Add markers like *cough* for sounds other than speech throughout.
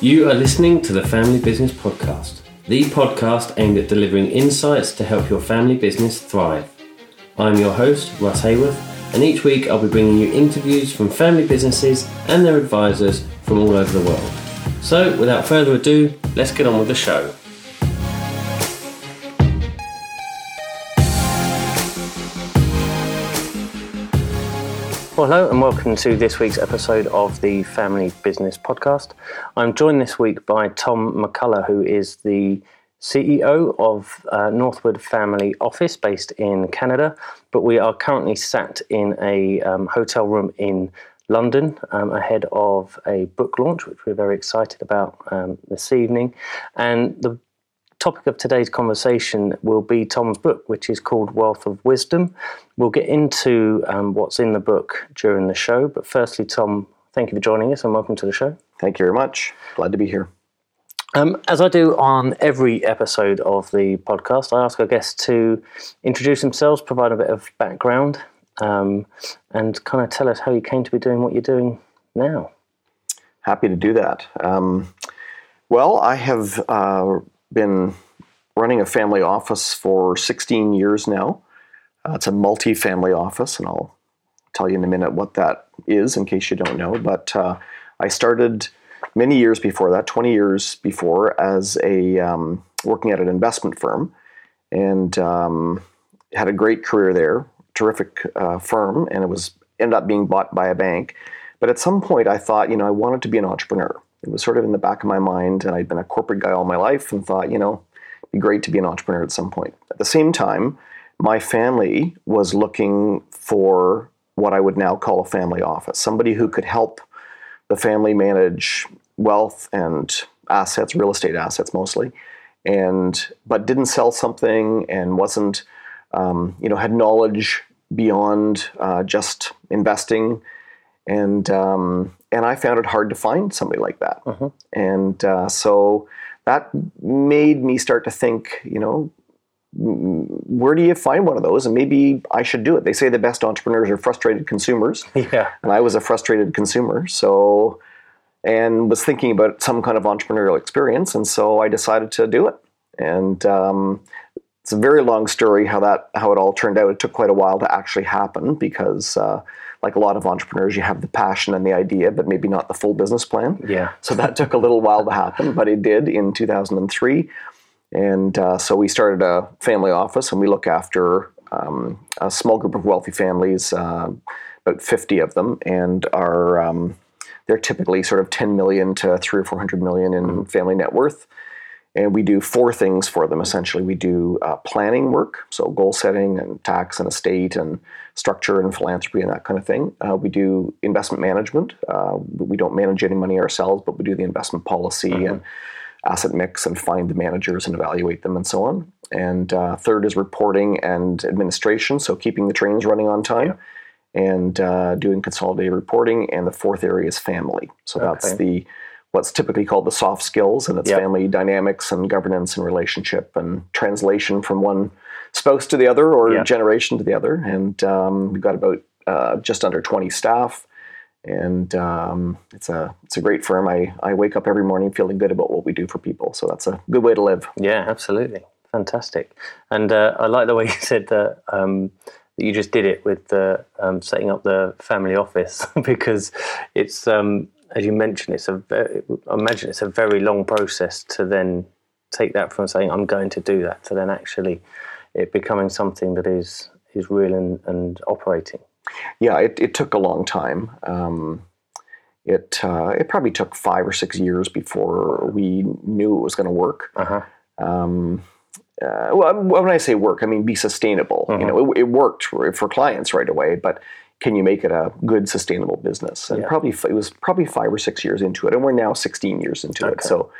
You are listening to the Family Business Podcast, the podcast aimed at delivering insights to help your family business thrive. I'm your host, Russ Haworth, and each week I'll be bringing you interviews from family businesses and their advisors from all over the world. So, without further ado, let's get on with the show. Well, hello and welcome to this week's episode of the Family Business Podcast. I'm joined this week by Tom McCullough, who is the CEO of uh, Northwood Family Office based in Canada, but we are currently sat in a um, hotel room in London um, ahead of a book launch, which we're very excited about um, this evening. And the topic of today's conversation will be Tom's book, which is called Wealth of Wisdom. We'll get into um, what's in the book during the show. But firstly, Tom, thank you for joining us and welcome to the show. Thank you very much. Glad to be here. Um, as I do on every episode of the podcast, I ask our guests to introduce themselves, provide a bit of background, um, and kind of tell us how you came to be doing what you're doing now. Happy to do that. Um, well, I have uh, been running a family office for 16 years now. Uh, it's a multi-family office, and I'll tell you in a minute what that is in case you don't know. But uh, I started many years before that, 20 years before, as a um, working at an investment firm, and um, had a great career there. Terrific uh, firm, and it was ended up being bought by a bank. But at some point, I thought, you know, I wanted to be an entrepreneur it was sort of in the back of my mind, and I'd been a corporate guy all my life and thought, you know, it'd be great to be an entrepreneur at some point. At the same time, my family was looking for what I would now call a family office, somebody who could help the family manage wealth and assets, real estate assets mostly, and but didn't sell something and wasn't, um, you know, had knowledge beyond uh, just investing, and um, and I found it hard to find somebody like that. Uh-huh. And uh, so that made me start to think, you know, where do you find one of those? And maybe I should do it. They say the best entrepreneurs are frustrated consumers. *laughs* Yeah. And I was a frustrated consumer. So, and was thinking about some kind of entrepreneurial experience. And so I decided to do it. And um, it's a very long story how that how it all turned out. It took quite a while to actually happen because uh, like a lot of entrepreneurs, you have the passion and the idea, but maybe not the full business plan. Yeah. So that took a little while to happen, but it did in 2003. And uh, so we started a family office, and we look after um, a small group of wealthy families, uh, about 50 of them, and are um, they're typically sort of 10 million to three or 400 million in mm-hmm. family net worth. And we do four things for them essentially. We do uh, planning work, so goal setting and tax and estate and structure and philanthropy and that kind of thing. Uh, we do investment management. Uh, we don't manage any money ourselves, but we do the investment policy mm-hmm. and asset mix and find the managers and evaluate them and so on. And uh, third is reporting and administration, so keeping the trains running on time. Yeah and uh, doing consolidated reporting. And the fourth area is family. So that's the what's typically called the soft skills, and it's yep. family dynamics and governance and relationship and translation from one spouse to the other or yep. generation to the other. And um, we've got about uh, just under 20 staff. And um, it's a it's a great firm. I, I wake up every morning feeling good about what we do for people. So that's a good way to live. Yeah, absolutely, fantastic. And uh, I like the way *laughs* you said that um, that you just did it with the um, setting up the family office *laughs* because it's um, as you mentioned, it's a very, I imagine it's a very long process to then take that from saying I'm going to do that to then actually it becoming something that is is real and, and operating. Yeah, it, it took a long time. Um, it uh, it probably took five or six years before we knew it was going to work. Uh-huh. Um, uh, well, when I say work, I mean be sustainable. Uh-huh. You know, it, it worked for, for clients right away, but can you make it a good sustainable business and yeah. probably it was probably five or six years into it and we're now 16 years into okay. it so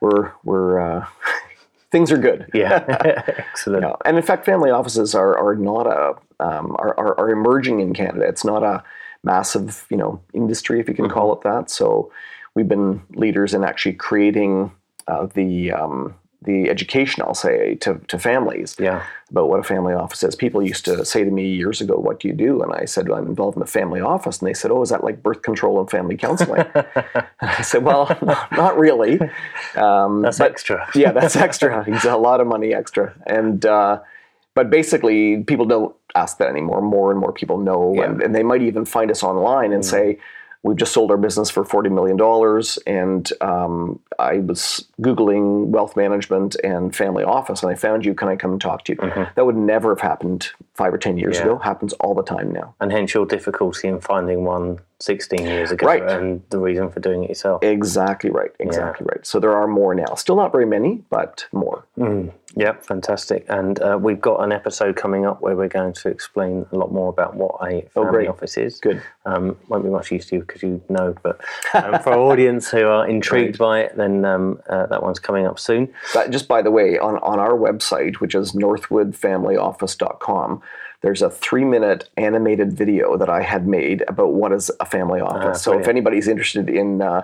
we're we're uh, *laughs* things are good yeah *laughs* excellent yeah. and in fact family offices are are not a um, are, are, are, emerging in canada it's not a massive you know industry if you can mm-hmm. call it that so we've been leaders in actually creating uh, the um, the education, I'll say, to, to families Yeah. about what a family office is. People used to say to me years ago, What do you do? And I said, well, I'm involved in the family office. And they said, Oh, is that like birth control and family counseling? *laughs* and I said, Well, *laughs* not really. Um, That's but- extra. *laughs* yeah, that's extra. It's a lot of money extra. And, uh, but basically, people don't ask that anymore. More and more people know. Yeah. And, and they might even find us online and say, We've just sold our business for $40 million. And um, I was Googling wealth management and family office, and I found you. Can I come and talk to you? That would never have happened five or 10 years Mm-hmm. Yeah. ago. Happens all the time now. And hence your difficulty in finding one 16 years ago Right. and the reason for doing it yourself. Exactly right. Exactly right. So there are more now. Still not very many, but more. Yeah, fantastic. And uh, we've got an episode coming up where we're going to explain a lot more about what a family Oh, great. office is. Good. Um, won't be much use to you because you know, but um, for *laughs* our audience who are intrigued by it, then um, uh, that one's coming up soon. But just by the way, on, on our website, which is northwoodfamilyoffice.com, there's a three minute animated video that I had made about what is a family office. so if anybody's interested in, uh,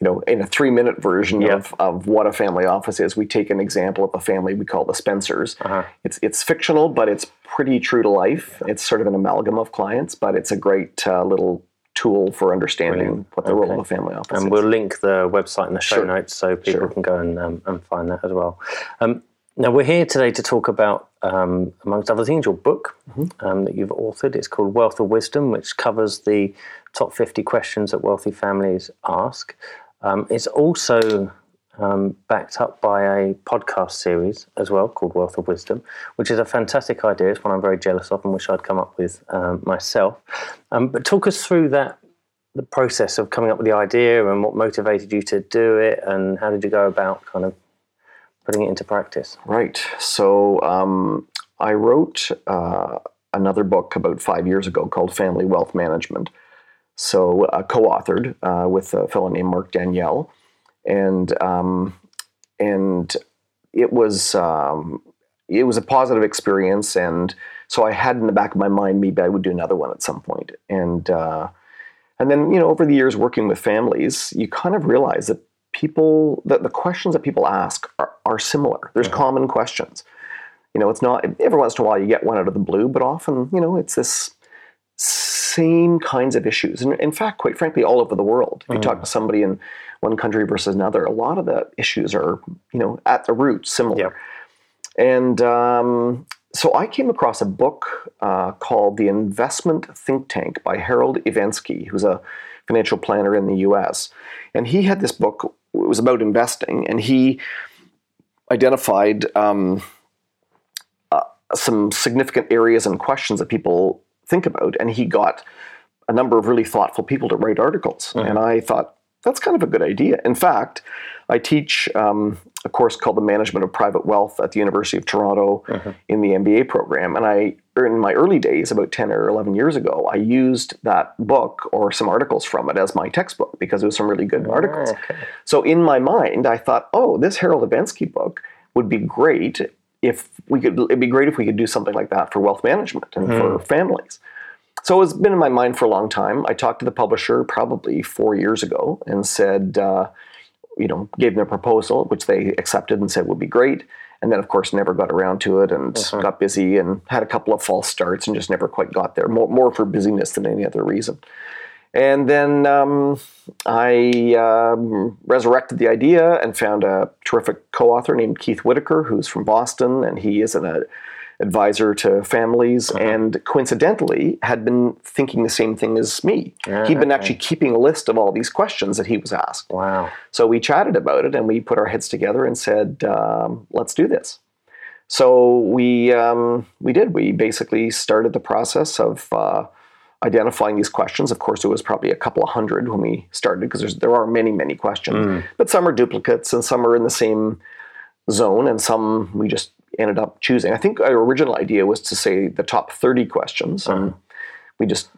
you know, in a three minute version Yeah. of, of what a family office is, we take an example of a family we call the Spencers. Uh-huh. It's, it's fictional, but it's pretty true to life. It's sort of an amalgam of clients, but it's a great uh, little tool for understanding Brilliant. what the role of a family office And is. we'll link the website in the show Sure. notes so people Sure. can go and, um, and find that as well. Um, now, we're here today to talk about, um, amongst other things, your book Mm-hmm. um, that you've authored. It's called Wealth of Wisdom, which covers the top 50 questions that wealthy families ask. Um, it's also um, backed up by a podcast series as well called Wealth of Wisdom, which is a fantastic idea. It's one I'm very jealous of and wish I'd come up with um, myself. Um, but talk us through that the process of coming up with the idea and what motivated you to do it and how did you go about kind of putting it into practice? Right. So um, I wrote uh, another book about five years ago called Family Wealth Management. So uh, co-authored uh, with a fellow named Mark Daniell, and um, and it was um, it was a positive experience, and so I had in the back of my mind maybe I would do another one at some point. and uh, and then you know over the years working with families, you kind of realize that people that the questions that people ask are, are similar. There's common questions. You know, it's not every once in a while you get one out of the blue, but often you know it's this same kinds of issues. And in fact, quite frankly, all over the world. If you talk to somebody in one country versus another, a lot of the issues are you know at the root similar. Yep. And um, so I came across a book uh, called The Investment Think Tank by Harold Evensky, who's a financial planner in the US. And he had this book, it was about investing, and he identified um, uh, some significant areas and questions that people think about. And he got a number of really thoughtful people to write articles. And I thought, that's kind of a good idea. In fact, I teach um, a course called the Management of Private Wealth at the University of Toronto in the MBA program. And I, in my early days, about 10 or 11 years ago, I used that book or some articles from it as my textbook because it was some really good articles. Okay. So in my mind, I thought, oh, this Harold Evensky book would be great if we could. It'd be great if we could do something like that for wealth management and for families. So it's been in my mind for a long time. I talked to the publisher probably four years ago and said, uh, you know, gave them a proposal, which they accepted and said would be great. And then, of course, never got around to it and got busy and had a couple of false starts and just never quite got there. More, more for busyness than any other reason. And then um, I um, resurrected the idea and found a terrific co-author named Keith Whitaker, who's from Boston, and he is an uh, advisor to families, and coincidentally had been thinking the same thing as me. He'd been actually keeping a list of all these questions that he was asked. Wow. So we chatted about it, and we put our heads together and said, um, "Let's do this." So we um, we did. We basically started the process of uh, identifying these questions. Of course, it was probably a couple of hundred when we started because there are many, many questions, but some are duplicates and some are in the same zone, and some we just ended up choosing. I think our original idea was to say the top 30 questions, and we just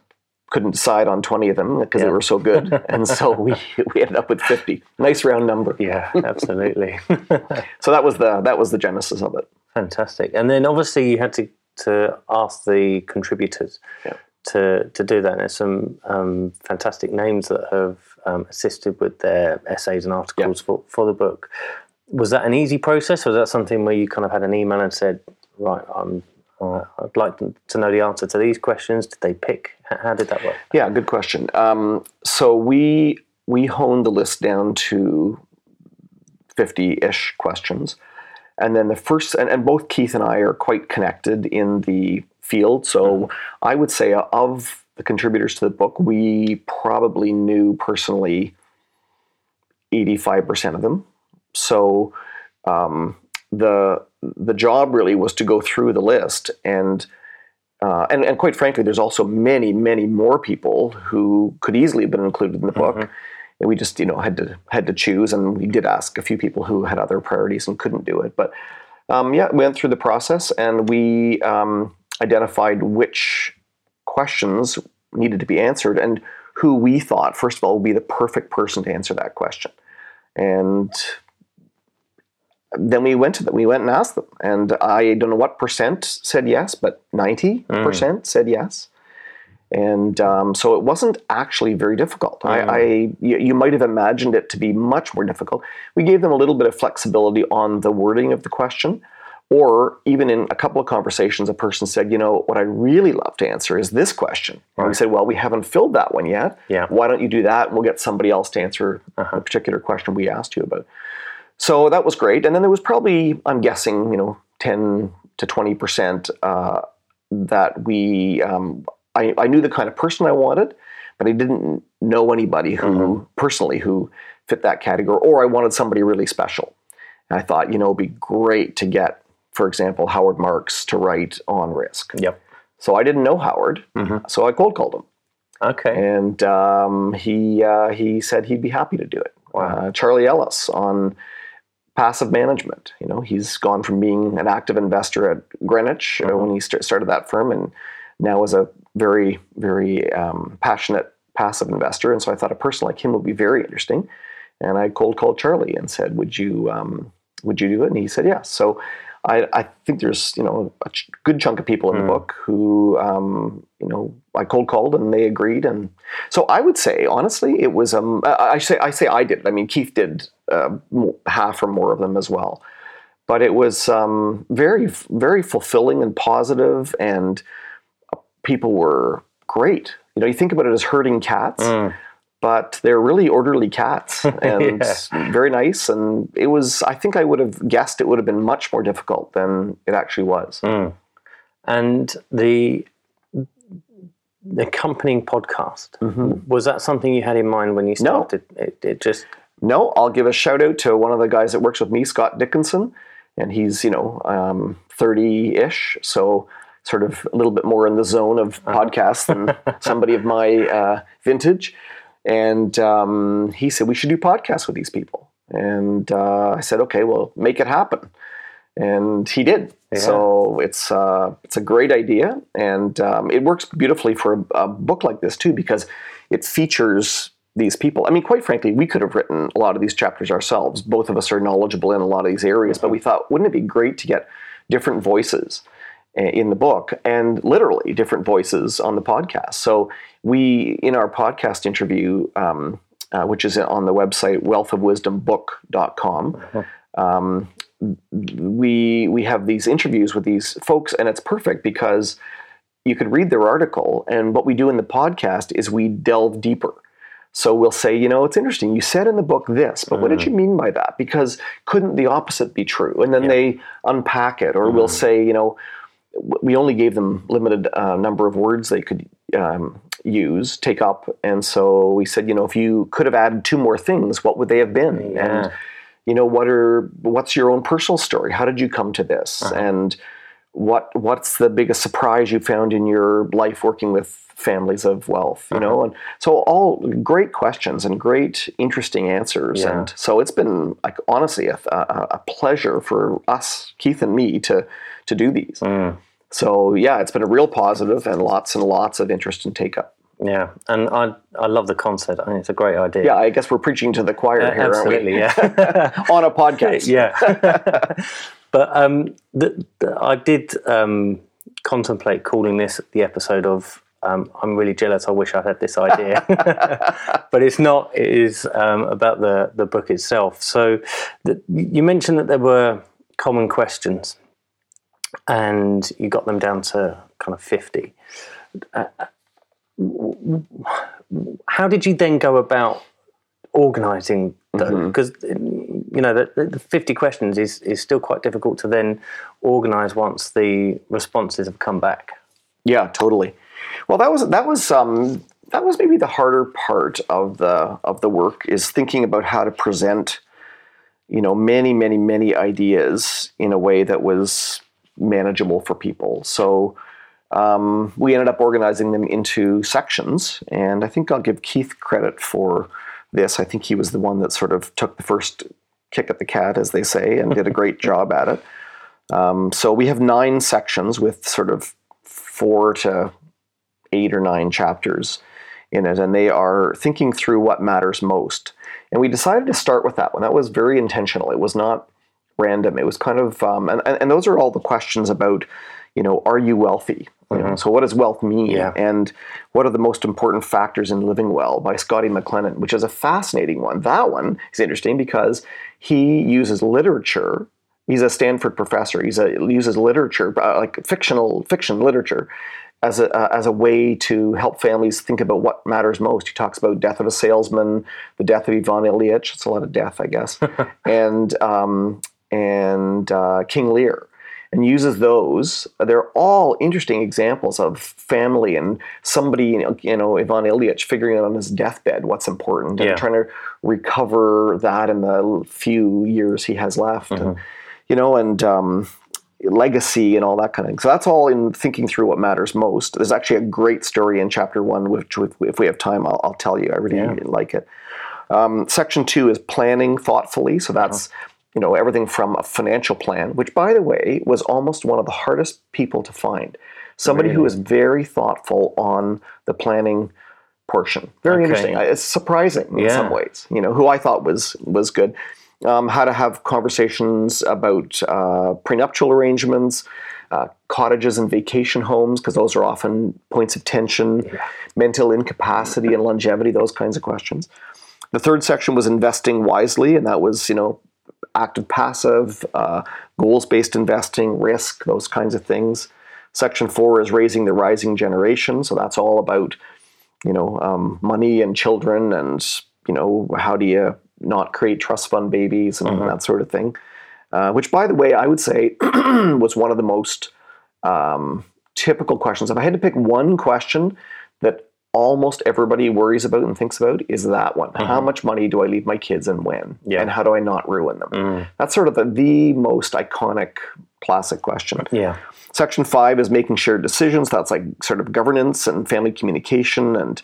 couldn't decide on 20 of them because they were so good. *laughs* and so we, we ended up with 50. Nice round number. Yeah, absolutely. *laughs* So that was the that was the genesis of it. Fantastic. And then obviously you had to, to ask the contributors Yeah. to, to do that. And there's some um, fantastic names that have um, assisted with their essays and articles for, for the book. Was that an easy process, or was that something where you kind of had an email and said, "Right, I'm, uh, I'd like to know the answer to these questions"? Did they pick? How did that work? Yeah, good question. Um, so we we honed the list down to fifty-ish questions, and then the first, and, and both Keith and I are quite connected in the field. So mm-hmm. I would say of the contributors to the book, we probably knew personally 85% of them. So um, the the job really was to go through the list and, uh, and and quite frankly, there's also many many more people who could easily have been included in the book. Mm-hmm. And we just you know had to had to choose, and we did ask a few people who had other priorities and couldn't do it. But um, yeah, we went through the process and we um, identified which questions needed to be answered and who we thought, first of all, would be the perfect person to answer that question. And then we went to them. We went and asked them, and I don't know what percent said yes, but ninety mm. percent said yes. And um, so it wasn't actually very difficult. Mm. I, I you, you, might have imagined it to be much more difficult. We gave them a little bit of flexibility on the wording of the question, or even in a couple of conversations, a person said, "You know, what I really love to answer is this question." Right. And we said, "Well, we haven't filled that one yet. Yeah. Why don't you do that? And we'll get somebody else to answer uh-huh. a particular question we asked you about." So that was great. And then there was probably, I'm guessing, you know, 10 to 20 percent uh, that we. Um, I, I, knew the kind of person I wanted, but I didn't know anybody who mm-hmm. personally who fit that category, or I wanted somebody really special. And I thought, you know, it'd be great to get, for example, Howard Marks to write on risk. Yep. So I didn't know Howard, mm-hmm. so I cold called him. Okay. And um, he uh, he said he'd be happy to do it. Wow. Uh, Charlie Ellis on passive management. You know, he's gone from being an active investor at Greenwich uh, when he st- started that firm, and now is a very, very um, passionate passive investor. And so I thought a person like him would be very interesting. And I cold called Charlie and said, "Would you, um, would you do it?" And he said, "Yes." So I, I, think there's you know a ch- good chunk of people in mm. the book who um, you know I cold called and they agreed, and so I would say honestly it was um I say I say I did. I mean Keith did uh, half or more of them as well, but it was um, very very fulfilling and positive, and people were great. You know, you think about it as herding cats. Mm but they're really orderly cats *laughs* and yeah. very nice. And it was, I think I would have guessed it would have been much more difficult than it actually was. Mm. And the the accompanying podcast mm-hmm. was that something you had in mind when you started? No. It, it just no. I'll give a shout out to one of the guys that works with me, Scott Dickinson, and he's you know thirty um, ish, so sort of a little bit more in the zone of uh-huh. podcasts than *laughs* somebody of my uh, vintage. And um, he said, we should do podcasts with these people. And uh, I said, okay, well, make it happen. And he did. Yeah. So it's uh, it's a great idea, and um, it works beautifully for a, a, book like this too because it features these people. I mean, quite frankly, we could have written a lot of these chapters ourselves. Both of us are knowledgeable in a lot of these areas, but we thought, wouldn't it be great to get different voices in the book and literally different voices on the podcast. So we, in our podcast interview, um, uh, which is on the website wealthofwisdombook.com, uh-huh. um, we we have these interviews with these folks, and it's perfect because you could read their article, and what we do in the podcast is we delve deeper. So we'll say, you know, it's interesting. You said in the book this, but mm. what did mm. you mean by that? Because couldn't the opposite be true? And then yeah. they unpack it, or mm. we'll say, you know, we only gave them limited uh, number of words they could um, use, take up, and so we said, you know, if you could have added two more things, what would they have been? Yeah. And you know, what are what's your own personal story? How did you come to this? Uh-huh. And what what's the biggest surprise you found in your life working with families of wealth? You uh-huh. know, and so all great questions and great interesting answers. Yeah. And so it's been like honestly a, a, a pleasure for us, Keith and me, to to do these. Mm. So yeah, it's been a real positive and lots and lots of interest and take up. Yeah, and I I love the concept. I think it's a great idea. Yeah, I guess we're preaching to the choir uh, here, absolutely, Yeah, *laughs* on a podcast. Yeah, *laughs* but um, the, the, I did um, contemplate calling this the episode of um, I'm really jealous. I wish I had this idea, *laughs* but it's not. It is um, about the the book itself. So the, you mentioned that there were common questions, and you got them down to kind of fifty. Uh, how did you then go about organizing? Because mm-hmm. you know the, the, fifty questions is is still quite difficult to then organize once the responses have come back. Yeah, totally. Well, that was that was um, that was maybe the harder part of the of the work is thinking about how to present, you know, many many many ideas in a way that was manageable for people. So um, we ended up organizing them into sections, and I think I'll give Keith credit for this. I think he was the one that sort of took the first kick at the cat, as they say, and did a great *laughs* job at it. Um, so we have nine sections with sort of four to eight or nine chapters in it, and they are thinking through what matters most. And we decided to start with that one. That was very intentional. It was not random. It was kind of, um, and, and those are all the questions about, you know, are you wealthy? You know, mm-hmm. so what does wealth mean? Yeah. And what are the most important factors in living well by Scotty McLennan, which is a fascinating one. That one is interesting because he uses literature. He's a Stanford professor. He's a uses literature, uh, like fictional fiction literature, as a uh, as a way to help families think about what matters most. He talks about death of a salesman, the death of Ivan Ilyich. It's a lot of death, I guess, *laughs* and um, and uh, King Lear, and uses those. They're all interesting examples of family and somebody, you know, you know Ivan Ilyich figuring out on his deathbed what's important and Yeah. trying to recover that in the few years he has left, and Mm-hmm. you know, and. Um, legacy and all that kind of thing. So that's all in thinking through what matters most. There's actually a great story in chapter one, which, if we have time, I'll, I'll tell you. I really Yeah. like it. Um, section two is planning thoughtfully. So that's you know everything from a financial plan, which by the way was almost one of the hardest people to find. Somebody who Really? is very thoughtful on the planning portion. Very Okay. interesting. It's surprising in Yeah. some ways. You know who I thought was was good. Um, how to have conversations about uh, prenuptial arrangements, uh, cottages and vacation homes, because those are often points of tension, mental incapacity and longevity, those kinds of questions. The third section was investing wisely, and that was, you know, active passive, uh, goals based investing, risk, those kinds of things. Section four is raising the rising generation, so that's all about, you know, um, money and children, and you know, how do you not create trust fund babies and that sort of thing. Uh, which, by the way, I would say *clears throat* was one of the most um, typical questions. If I had to pick one question almost everybody worries about and thinks about, is that one: How much money do I leave my kids and when? Yeah. And how do I not ruin them? Mm. That's sort of the, the most iconic classic question. Yeah. Section five is making shared decisions. That's like sort of governance and family communication, and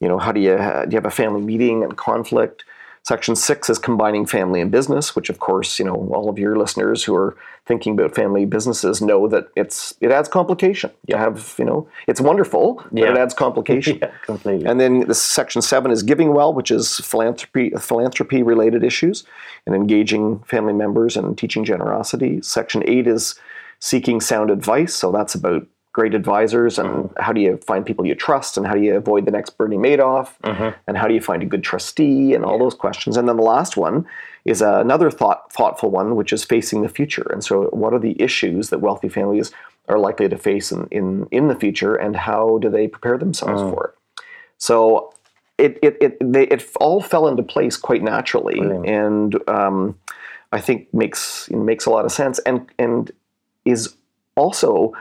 you know how do you do you have a family meeting and conflict. Section six is combining family and business, which of course you know all of your listeners who are thinking about family businesses know that it's it adds complication. You have you know it's wonderful, but it adds complication. *laughs* Yeah. Completely. And then the section seven is giving well, which is philanthropy philanthropy related issues and engaging family members and teaching generosity. Section eight is seeking sound advice. So that's about great advisors and mm-hmm. how do you find people you trust and how do you avoid the next Bernie Madoff mm-hmm. and how do you find a good trustee and all those questions. And then the last one is another thought thoughtful one, which is facing the future. And so what are the issues that wealthy families are likely to face in, in, in the future and how do they prepare themselves mm. for it? So it it it they, it all fell into place quite naturally, Brilliant. and um, I think makes makes a lot of sense, and and is also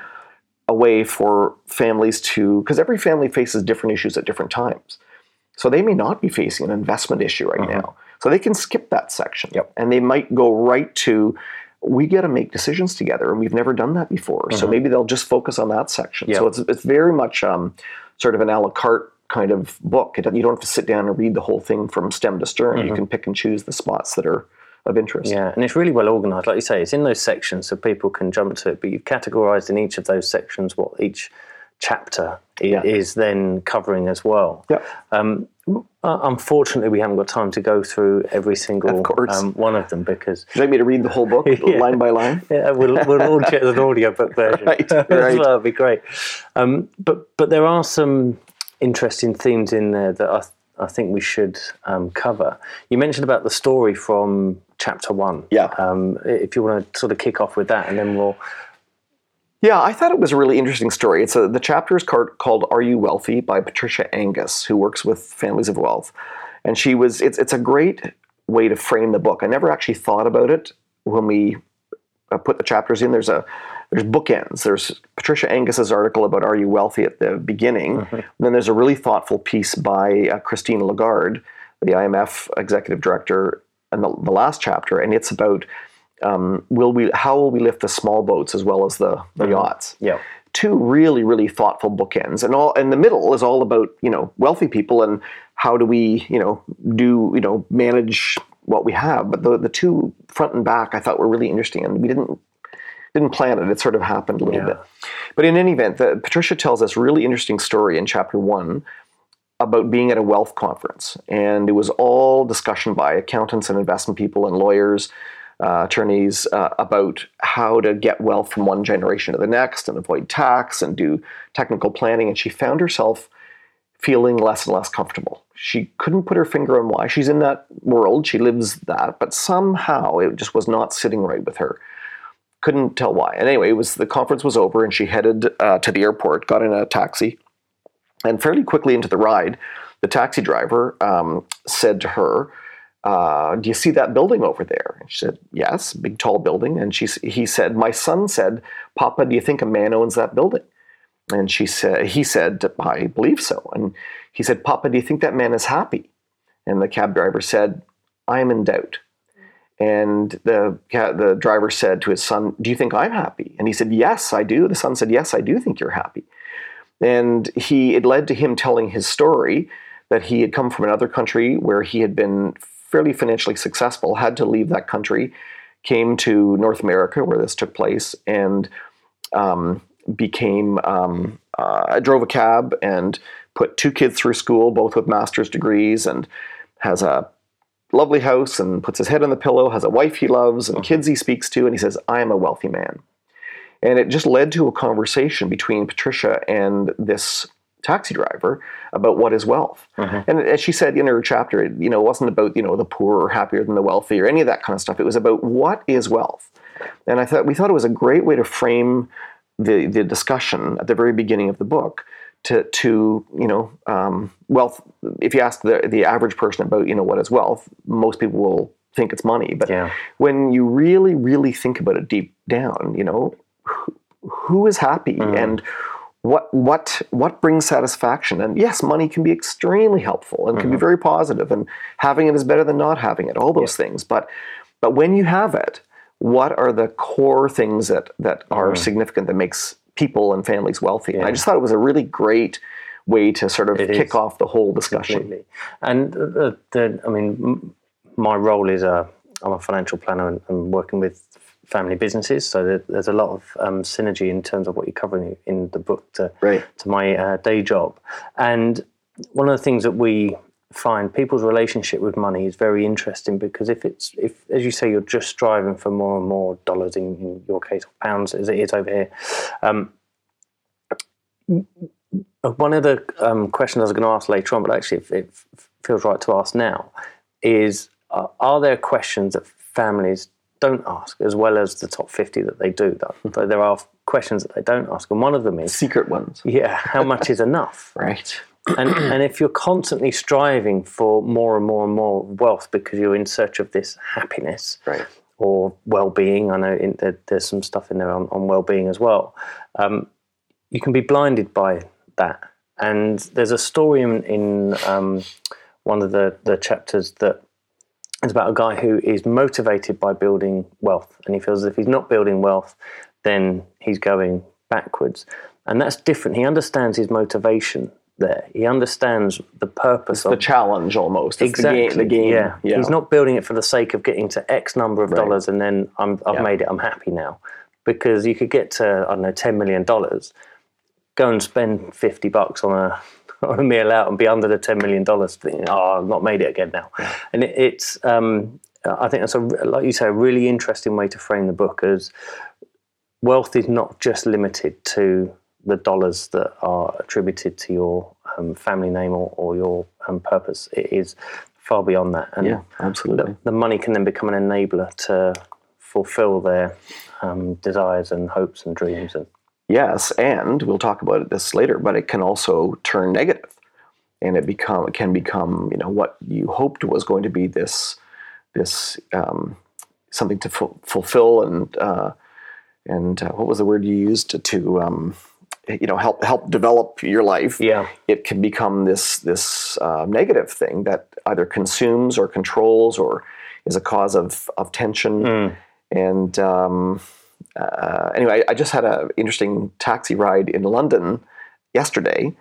a way for families to because every family faces different issues at different times. So they may not be facing an investment issue right uh-huh. now, so they can skip that section, Yep. and they might go right to. We got to make decisions together, and we've never done that before. So uh-huh. maybe they'll just focus on that section. So it's it's very much um, sort of an a la carte kind of book. It, you don't have to sit down and read the whole thing from stem to stern. You uh-huh. can pick and choose the spots that are of interest. Yeah, and it's really well organised. Like you say, it's in those sections so people can jump to it. But you've categorised in each of those sections what each chapter yeah. is then covering as well. Yeah. Um, unfortunately, we haven't got time to go through every single of um, one of them because. Would you like me to read the whole book yeah. *laughs* line by line? Yeah, we'll, we'll launch it as an audiobook *laughs* version. right, *laughs* right. That'd be great. Um, but but there are some interesting themes in there that I, I think we should um, cover. You mentioned about the story from chapter one. Yeah. Um, if you want to sort of kick off with that, and then we'll yeah, I thought it was a really interesting story. It's a, the chapter is called, "Are You Wealthy" by Patricia Angus, who works with families of wealth, and she was. It's it's a great way to frame the book. I never actually thought about it when we uh, put the chapters in. There's a there's bookends. There's Patricia Angus's article about "Are You Wealthy" at the beginning. Mm-hmm. then there's a really thoughtful piece by uh, Christine Lagarde, the IMF executive director, in the, the last chapter, and it's about um, will we how will we lift the small boats as well as the, the mm-hmm. yachts? Yeah. Two really, really thoughtful bookends. And all in the middle is all about, you know, wealthy people and how do we, you know, do, you know, manage what we have. But the the two front and back I thought were really interesting and we didn't didn't plan it. It sort of happened a little yeah. bit. But in any event, the, Patricia tells this really interesting story in chapter one about being at a wealth conference. And it was all discussion by accountants and investment people and lawyers uh, attorneys uh, about how to get wealth from one generation to the next and avoid tax and do technical planning. And she found herself feeling less and less comfortable. She couldn't put her finger on why. She's in that world, she lives that, but somehow it just was not sitting right with her. Couldn't tell why. And anyway, it was the conference was over, and she headed uh, to the airport, got in a taxi, and fairly quickly into the ride, the taxi driver um, said to her, uh, do you see that building over there? And she said, yes, big tall building. And she, he said, my son said, Papa, do you think a man owns that building? And she said, he said, I believe so. And he said, Papa, do you think that man is happy? And the cab driver said, I am in doubt. And the, the driver said to his son, Do you think I'm happy? And he said, Yes, I do. The son said, Yes, I do think you're happy. And he, it led to him telling his story that he had come from another country where he had been fairly financially successful, had to leave that country, came to North America where this took place, and um, became um, uh, drove a cab and put two kids through school, both with master's degrees, and has a lovely house and puts his head on the pillow, has a wife he loves and kids he speaks to, and he says, I am a wealthy man. And it just led to a conversation between Patricia and this taxi driver about what is wealth. Mm-hmm. And as she said in her chapter, it, you know, it wasn't about, you know, the poor or happier than the wealthy or any of that kind of stuff. It was about what is wealth. And I thought we thought it was a great way to frame the, the discussion at the very beginning of the book to, to you know, um, wealth. If you ask the, the average person about, you know, what is wealth, most people will think it's money. But yeah. when you really, really think about it deep down, you know, who, is happy mm. and what what what brings satisfaction and yes money can be extremely helpful and mm-hmm. can be mm-hmm. very positive and having it is better than not having it all those yeah. things but but when you have it what are the core things that that are mm-hmm. significant that makes people and families wealthy yeah. and i just thought it was a really great way to sort of it kick is. off the whole discussion Completely. and the, the, i mean my role is a i'm a financial planner and, and working with family businesses. So there's a lot of um, synergy in terms of what you're covering in the book to right. to my uh, day job. And one of the things that we find people's relationship with money is very interesting because if it's if as you say you're just striving for more and more dollars in, in your case or pounds as it is over here. Um, one of the um, questions I was going to ask later on, but actually it, it feels right to ask now, is uh, are there questions that families don't ask, as well as the top 50 that they do. That, there are questions that they don't ask. And one of them is secret ones. Yeah, how much is enough? *laughs* right. And, and if you're constantly striving for more and more and more wealth because you're in search of this happiness right. or well being, I know in, there, there's some stuff in there on, on well being as well, um, you can be blinded by that. And there's a story in, in um, one of the, the chapters that it's about a guy who is motivated by building wealth, and he feels if he's not building wealth, then he's going backwards. And that's different. He understands his motivation there. He understands the purpose it's of the challenge almost. It's exactly. The game, the game. Yeah. yeah. He's not building it for the sake of getting to X number of right. dollars and then i have yeah. made it. I'm happy now. Because you could get to I don't know ten million dollars, go and spend fifty bucks on a *laughs* on a meal out and be under the ten million dollars. Thinking, oh, I've not made it again now, and it, it's. Um, I think that's a like you say a really interesting way to frame the book as wealth is not just limited to the dollars that are attributed to your um, family name or, or your um, purpose. It is far beyond that, and Yeah, absolutely. the, the money can then become an enabler to fulfill their um, desires and hopes and dreams. And Yes, and we'll talk about this later, but it can also turn negative, and it become it can become you know what you hoped was going to be this this um, something to fu- fulfill and uh, and uh, what was the word you used to, to um, you know help help develop your life. yeah, It can become this this uh, negative thing that either consumes or controls or is a cause of of tension Mm. and um, uh, anyway, I just had an interesting taxi ride in London yesterday,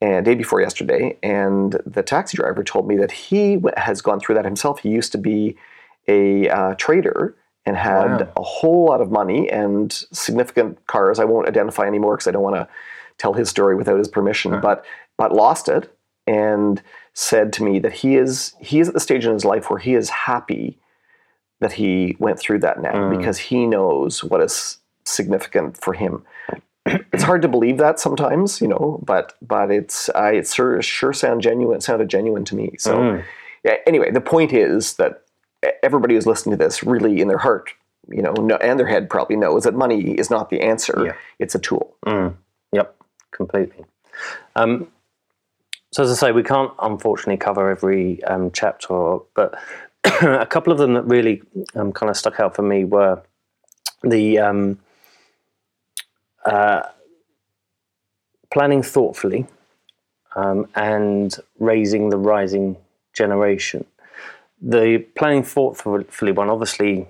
and day before yesterday, and the taxi driver told me that he has gone through that himself. He used to be a uh, trader and had Wow. a whole lot of money and significant cars. I won't identify anymore because I don't want to tell his story without his permission. But but lost it and said to me that he is he is at the stage in his life where he is happy that he went through that now Mm. because he knows what is significant for him. It's hard to believe that sometimes, you know, but but it's I it sure sure sound genuine. Sounded genuine to me. So Mm. yeah, anyway, the point is that everybody who's listening to this really in their heart, you know, know, and their head probably knows that money is not the answer. Yeah. It's a tool. Mm. Yep, completely. Um, so as I say, we can't unfortunately cover every um, chapter, but *coughs* a couple of them that really um, kind of stuck out for me were the um, uh, planning thoughtfully um, and raising the rising generation. The planning thoughtfully one, obviously,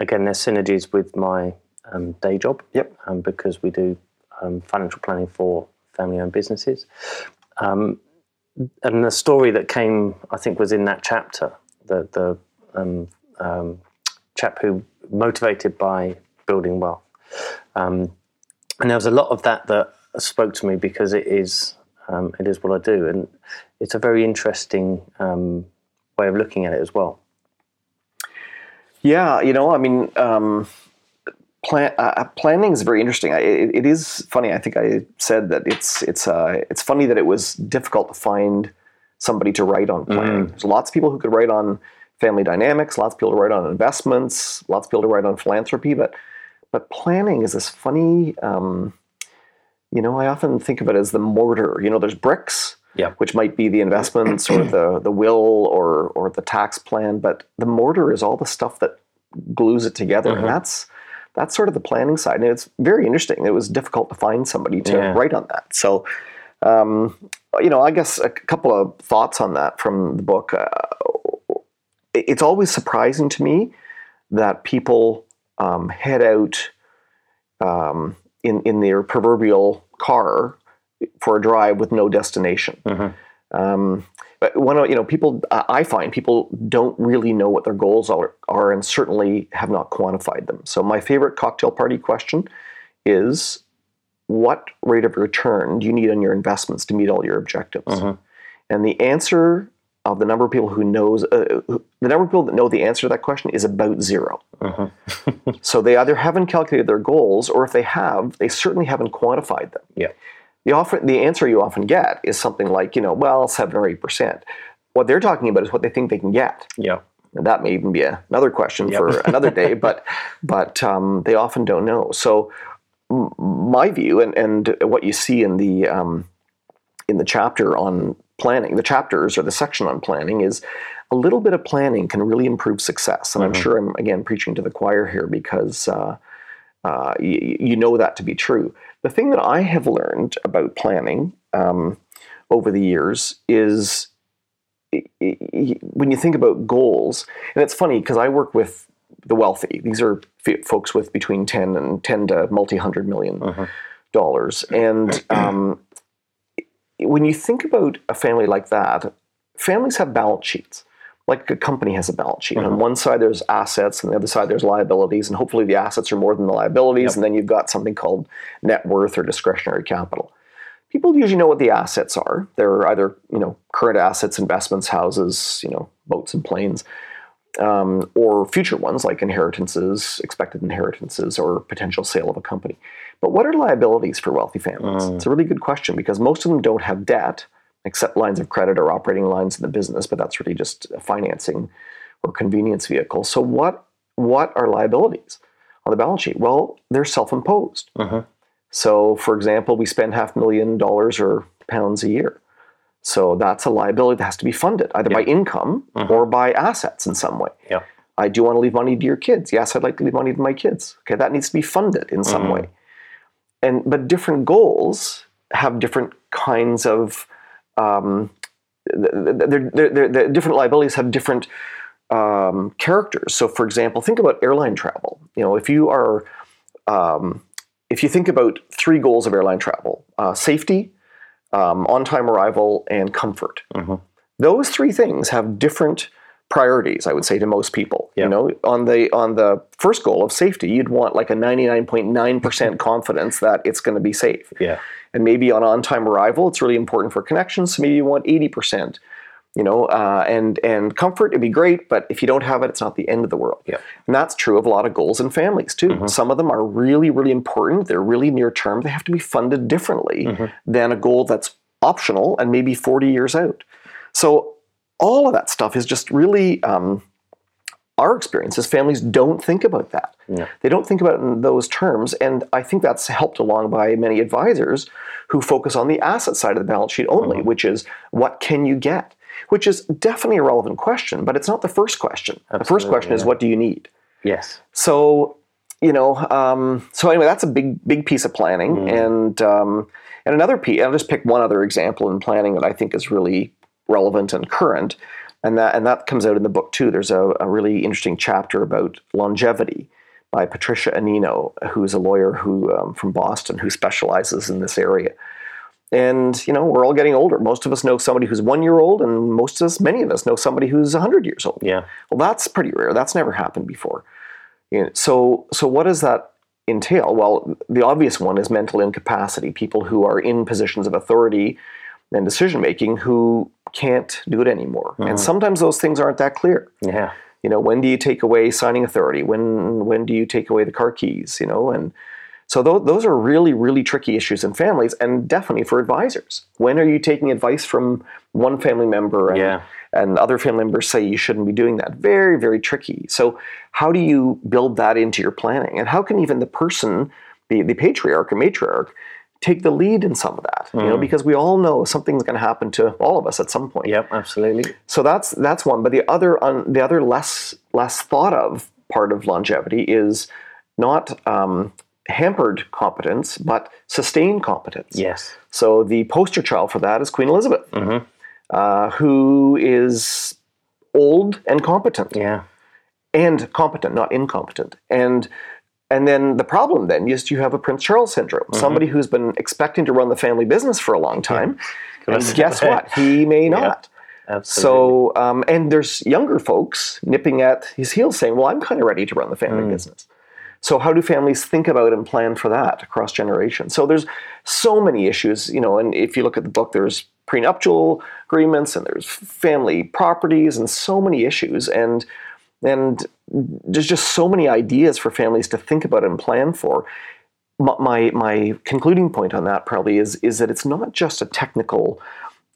again, there's synergies with my um, day job Yep. um, because we do um, financial planning for family-owned businesses. Um, and the story that came, I think, was in that chapter. The the um, um, chap who motivated by building wealth, um, and there was a lot of that that spoke to me because it is um, it is what I do, and it's a very interesting um, way of looking at it as well. Yeah, you know, I mean, plan, uh, planning is very interesting. I, it, it is funny. I think I said that it's it's uh, it's funny that it was difficult to find somebody to write on planning. There's lots of people who could write on family dynamics, lots of people to write on investments, lots of people to write on philanthropy, but but planning is this funny. Um, you know, I often think of it as the mortar. You know, there's bricks, Yeah. which might be the investments or the the will or or the tax plan, but the mortar is all the stuff that glues it together, and that's that's sort of the planning side. And it's very interesting. It was difficult to find somebody to Yeah. write on that. So, um, you know, I guess a couple of thoughts on that from the book. Uh, it's always surprising to me that people um, head out um, in in their proverbial car for a drive with no destination. Um, but one of you know people I I find people don't really know what their goals are, are and certainly have not quantified them. So my favorite cocktail party question is what rate of return do you need on your investments to meet all your objectives? Mhm. And the answer of the number of people who knows uh, who- the number of people that know the answer to that question is about zero. *laughs* so they either haven't calculated their goals, or if they have, they certainly haven't quantified them. Yeah. The often the answer you often get is something like, you know, well, seven or eight percent. What they're talking about is what they think they can get. Yeah. And that may even be a, another question for another day, *laughs* but but um, they often don't know. So my view and, and what you see in the um, in the chapter on planning, the chapters or the section on planning is a little bit of planning can really improve success. And I'm sure I'm again preaching to the choir here because uh, uh, you, you know that to be true. The thing that I have learned about planning um, over the years is when you think about goals, and it's funny because I work with the wealthy. These are f- folks with between ten and ten to multi hundred million dollars, and *clears throat* um, when you think about a family like that, families have balance sheets. Like a company has a balance sheet. On one side, there's assets, and the other side, there's liabilities. And hopefully, the assets are more than the liabilities. And then you've got something called net worth or discretionary capital. people usually know what the assets are. They're either you know current assets, investments, houses, you know boats and planes, um, or future ones like inheritances, expected inheritances, or potential sale of a company. But what are liabilities for wealthy families? It's a really good question because most of them don't have debt except lines of credit or operating lines in the business, but that's really just a financing or convenience vehicle. So what what are liabilities on the balance sheet? Well, they're self-imposed. So, for example, we spend half a million dollars or pounds a year. So that's a liability that has to be funded either by income or by assets in some way. Yeah. I do want to leave money to your kids. Yes, I'd like to leave money to my kids. Okay, that needs to be funded in some way. And but different goals have different kinds of um, they're, they're, they're, they're- different liabilities have different um, characters. So, for example, think about airline travel. You know, if you are um, if you think about three goals of airline travel: uh, safety, um, on-time arrival, and comfort. Those three things have different priorities. I would say to most people. Yeah. You know, on the on the first goal of safety, you'd want like a ninety-nine point nine percent *laughs* confidence that it's going to be safe. Yeah. And maybe on on-time arrival, it's really important for connections. So maybe you want eighty percent. You know, uh, and and comfort it'd be great, but if you don't have it, it's not the end of the world. Yeah. And that's true of a lot of goals in families too. Some of them are really, really important. They're really near term. They have to be funded differently than a goal that's optional and maybe 40 years out. So all of that stuff is just really um, our experience is families don't think about that. Yeah. They don't think about it in those terms. And I think that's helped along by many advisors who focus on the asset side of the balance sheet only, which is what can you get? Which is definitely a relevant question, but it's not the first question. the first Absolutely, question is what do you need? Yes. So, you know, um, so anyway, that's a big, big piece of planning. And um, and another piece, I'll just pick one other example in planning that I think is really relevant and current, and that and that comes out in the book too. There's a, a really interesting chapter about longevity by Patricia Annino, who's a lawyer who um, from Boston who specializes in this area. And you know, we're all getting older. Most of us know somebody who's one year old, and most of us, many of us, know somebody who's hundred years old. Yeah. Well, that's pretty rare. That's never happened before. You know, so, so what does that entail? Well, the obvious one is mental incapacity. People who are in positions of authority and decision making who can't do it anymore. And mm-hmm. sometimes those things aren't that clear. Yeah. You know, when do you take away signing authority? When when do you take away the car keys? You know, and so those, those are really really tricky issues in families, and definitely for advisors. When are you taking advice from one family member and Yeah. and other family members say you shouldn't be doing that? Very very tricky. So how do you build that into your planning, and how can even the person, the the patriarch or matriarch, take the lead in some of that? You know, because we all know something's going to happen to all of us at some point. Yep. Absolutely. So that's that's one. But the other un, the other less less thought of part of longevity is not um, hampered competence, but sustained competence. Yes. So the poster child for that is Queen Elizabeth, uh, who is old and competent, Yeah. and competent, not incompetent, and. And then the problem then is you have a Prince Charles syndrome. Somebody who's been expecting to run the family business for a long time. And Yes. guess what? He may *laughs* not. Absolutely. So, um, and there's younger folks nipping at his heels saying, well, I'm kind of ready to run the family business. So, how do families think about and plan for that across generations? So, there's so many issues, you know, and if you look at the book, there's prenuptial agreements and there's family properties and so many issues. And and there's just so many ideas for families to think about and plan for. My, my, concluding point on that probably is is that it's not just a technical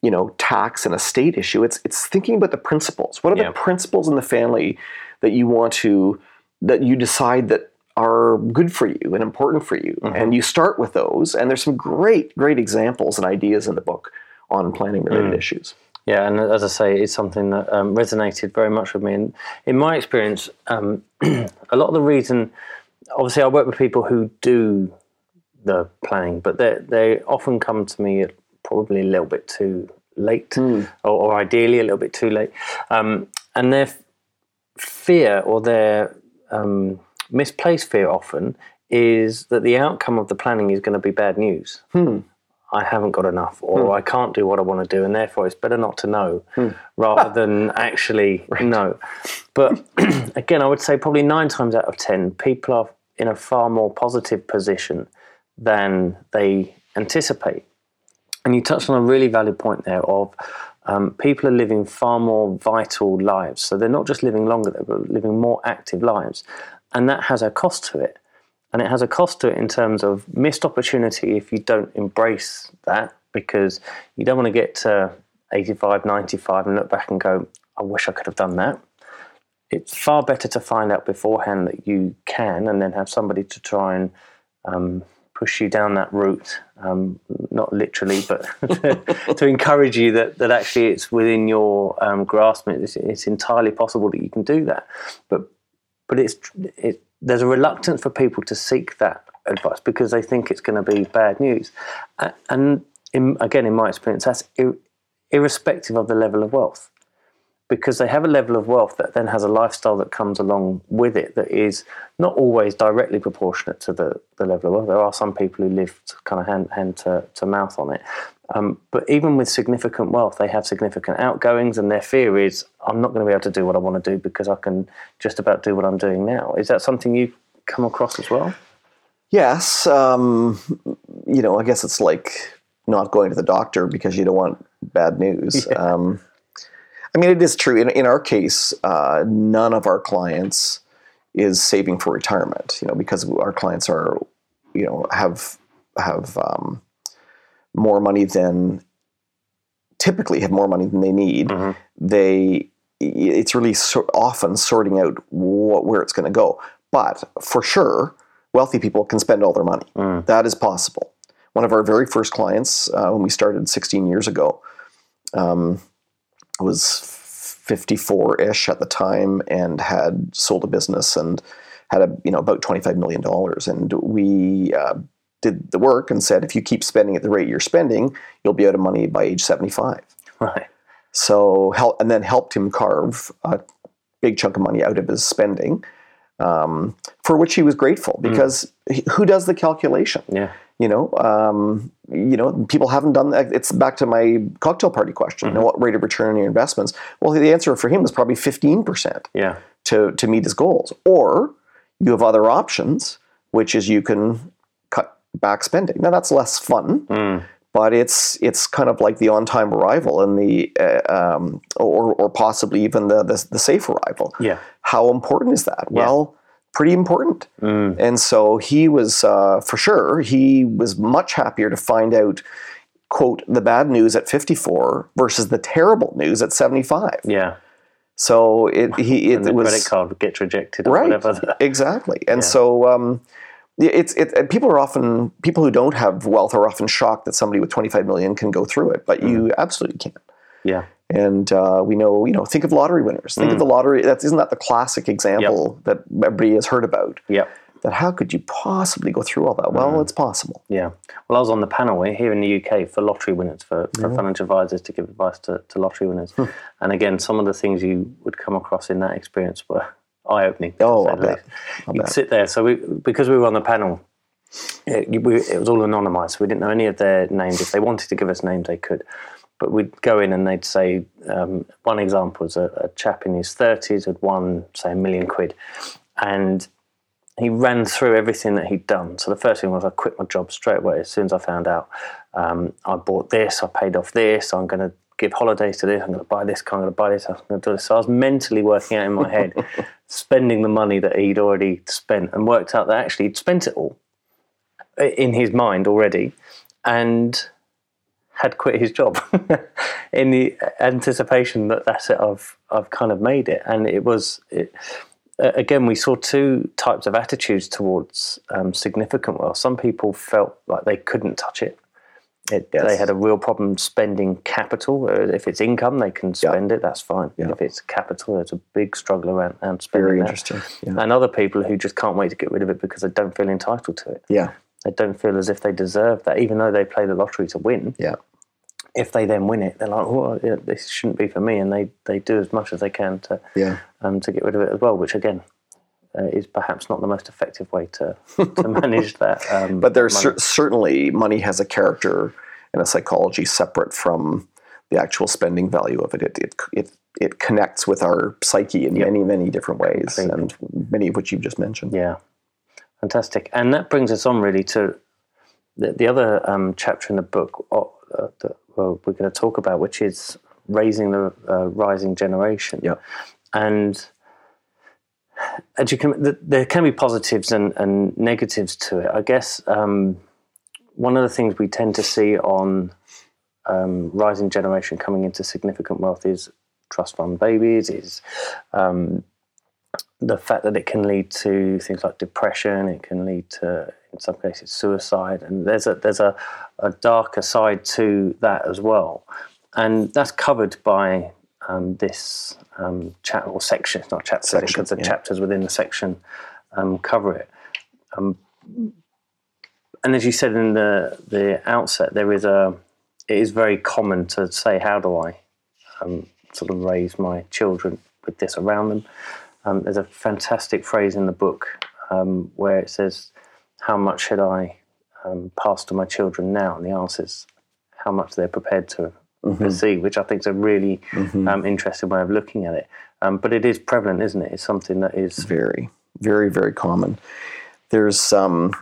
you know tax and estate issue it's it's thinking about the principles what are Yeah. the principles in the family that you want to that you decide that are good for you and important for you. And you start with those and there's some great great examples and ideas in the book on planning related issues. Yeah, and as I say, it's something that um, resonated very much with me. And in my experience, um, *clears throat* a lot of the reason, obviously, I work with people who do the planning, but they they often come to me at probably a little bit too late, or, or ideally a little bit too late, um, and their fear or their um, misplaced fear often is that the outcome of the planning is going to be bad news. Hmm. I haven't got enough, or hmm. I can't do what I want to do, and therefore it's better not to know hmm. rather than *laughs* actually know. But *clears throat* again, I would say probably nine times out of ten, people are in a far more positive position than they anticipate. And you touched on a really valid point there of um, people are living far more vital lives. So they're not just living longer, they're living more active lives. And that has a cost to it. And it has a cost to it in terms of missed opportunity if you don't embrace that, because you don't want to get to 85, 95 and look back and go, I wish I could have done that. It's far better to find out beforehand that you can and then have somebody to try and um, push you down that route, um, not literally, but *laughs* to encourage you that, that actually it's within your um, grasp. It's, it's, entirely possible that you can do that. But but it's it, there's a reluctance for people to seek that advice because they think it's going to be bad news. And in, again, in my experience, that's ir- irrespective of the level of wealth because they have a level of wealth that then has a lifestyle that comes along with it that is not always directly proportionate to the, the level of wealth. There are some people who live kind of hand, hand to, to mouth on it. Um, but even with significant wealth, they have significant outgoings, and their fear is, I'm not going to be able to do what I want to do because I can just about do what I'm doing now. Is that something you come across as well? Yes. Um, you know, I guess it's like not going to the doctor because you don't want bad news. *laughs* Yeah. Um, I mean, it is true. In, in our case, uh, none of our clients is saving for retirement. You know, because our clients are, you know, have have um, more money than typically have more money than they need. Mm-hmm. They it's really so often sorting out what, where it's going to go. But for sure, wealthy people can spend all their money. Mm. That is possible. One of our very first clients, uh, when we started 16 years ago, um, was 54-ish at the time and had sold a business and had a you know about 25 million dollars and we uh, did the work and said if you keep spending at the rate you're spending you'll be out of money by age 75 right so help and then helped him carve a big chunk of money out of his spending um, for which he was grateful mm. because mm. he, who does the calculation yeah you know, um, you know, people haven't done that. It's back to my cocktail party question. Mm-hmm. You know, what rate of return on your investments? Well, the answer for him was probably fifteen percent. Yeah. To to meet his goals, or you have other options, which is you can cut back spending. Now that's less fun. Mm. But it's it's kind of like the on time arrival and the uh, um, or or possibly even the, the, the safe arrival. Yeah. How important is that? Yeah. Well, pretty important. Mm. And so he was, uh, for sure, he was much happier to find out, quote, the bad news at 54 versus the terrible news at 75. Yeah. So it he *laughs* it, the was credit card gets rejected right whatever. *laughs* exactly and yeah. so um, it's it people are often people who don't have wealth are often shocked that somebody with 25 million can go through it but mm. you absolutely can yeah and uh, we know, you know, think of lottery winners. Think mm. of the lottery. That's isn't that the classic example yep. that everybody has heard about. Yeah. That how could you possibly go through all that? Well, mm. it's possible. Yeah. Well, I was on the panel here in the UK for lottery winners, for, for yeah. financial advisors to give advice to, to lottery winners. Hmm. And again, some of the things you would come across in that experience were *laughs* eye opening. Oh, I bet. You'd sit there. So we, because we were on the panel, it, we, it was all anonymized. We didn't know any of their names. If they wanted to give us names, they could but we'd go in and they'd say um, one example was a, a, chap in his 30s had won say a million quid and he ran through everything that he'd done. So the first thing was i quit my job straight away. As soon as i found out um, i bought this i paid off this i'm going to give holidays to this i'm going to buy this car, i'm going to buy this i'm going to do this. So i was mentally working out in my head *laughs* spending the money that he'd already spent and worked out that actually he'd spent it all in his mind already. And had quit his job *laughs* in the anticipation that that's it. I've I've kind of made it, and it was. It, again, we saw two types of attitudes towards um, significant wealth. Some people felt like they couldn't touch it. it yes. They had a real problem spending capital. Uh, if it's income, they can spend yeah. it. That's fine. Yeah. If it's capital, there's a big struggle around, around spending. Very interesting. Yeah. And other people who just can't wait to get rid of it because they don't feel entitled to it. Yeah. They don't feel as if they deserve that, even though they play the lottery to win. Yeah if they then win it, they're like, "Oh, yeah, this shouldn't be for me," and they, they do as much as they can to yeah. um, to get rid of it as well. Which again uh, is perhaps not the most effective way to to *laughs* manage that. Um, but there's cer- certainly money has a character and a psychology separate from the actual spending value of it. It it it, it connects with our psyche in yep. many many different ways, and many of which you've just mentioned. Yeah, fantastic. And that brings us on really to the, the other um, chapter in the book uh, that well, we're going to talk about, which is raising the uh, rising generation. Yeah. And as you can, there can be positives and, and negatives to it. I guess um, one of the things we tend to see on um, rising generation coming into significant wealth is trust fund babies, is um, the fact that it can lead to things like depression, it can lead to, in some cases, suicide, and there's a there's a, a darker side to that as well, and that's covered by um, this um, chat or section. It's not chapter section, because the yeah. chapters within the section um, cover it. Um, and as you said in the the outset, there is a it is very common to say, "How do I um, sort of raise my children with this around them?" Um, there's a fantastic phrase in the book um, where it says, "How much should I um, pass to my children now?" And the answer is, "How much they're prepared to mm-hmm. perceive," which I think is a really mm-hmm. Um, interesting way of looking at it. Um, but it is prevalent, isn't it? It's something that is very, very, very common. There's um,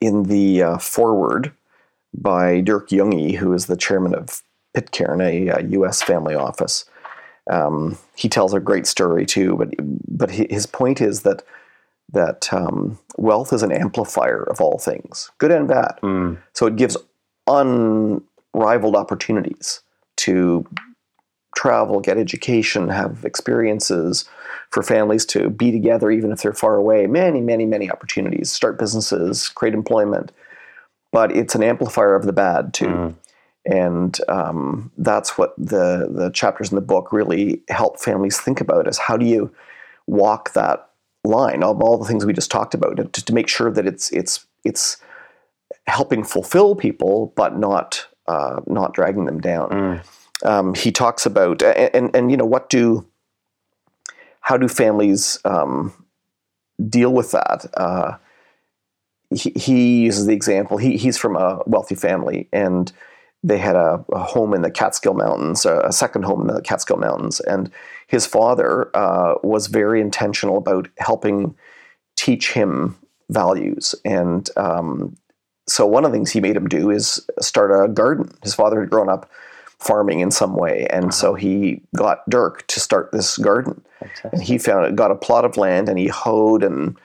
in the uh, foreword by Dirk Junge, who is the chairman of Pitcairn, a, a U.S. family office. Um, he tells a great story too, but but his point is that that um, wealth is an amplifier of all things, good and bad. Mm. So it gives unrivaled opportunities to travel, get education, have experiences for families to be together, even if they're far away. Many, many, many opportunities. Start businesses, create employment, but it's an amplifier of the bad too. Mm and um, that's what the the chapters in the book really help families think about is how do you walk that line of all the things we just talked about to, to make sure that it's it's it's helping fulfill people but not uh, not dragging them down mm. um, he talks about and, and, and you know what do how do families um, deal with that uh, he, he, uses the example he, he's from a wealthy family and they had a, a, home in the Catskill Mountains, a second home in the Catskill Mountains, and his father uh, was very intentional about helping teach him values. And um, so, one of the things he made him do is start a garden. His father had grown up farming in some way, and uh-huh. so he got Dirk to start this garden. Fantastic. And he found it, got a plot of land, and he hoed and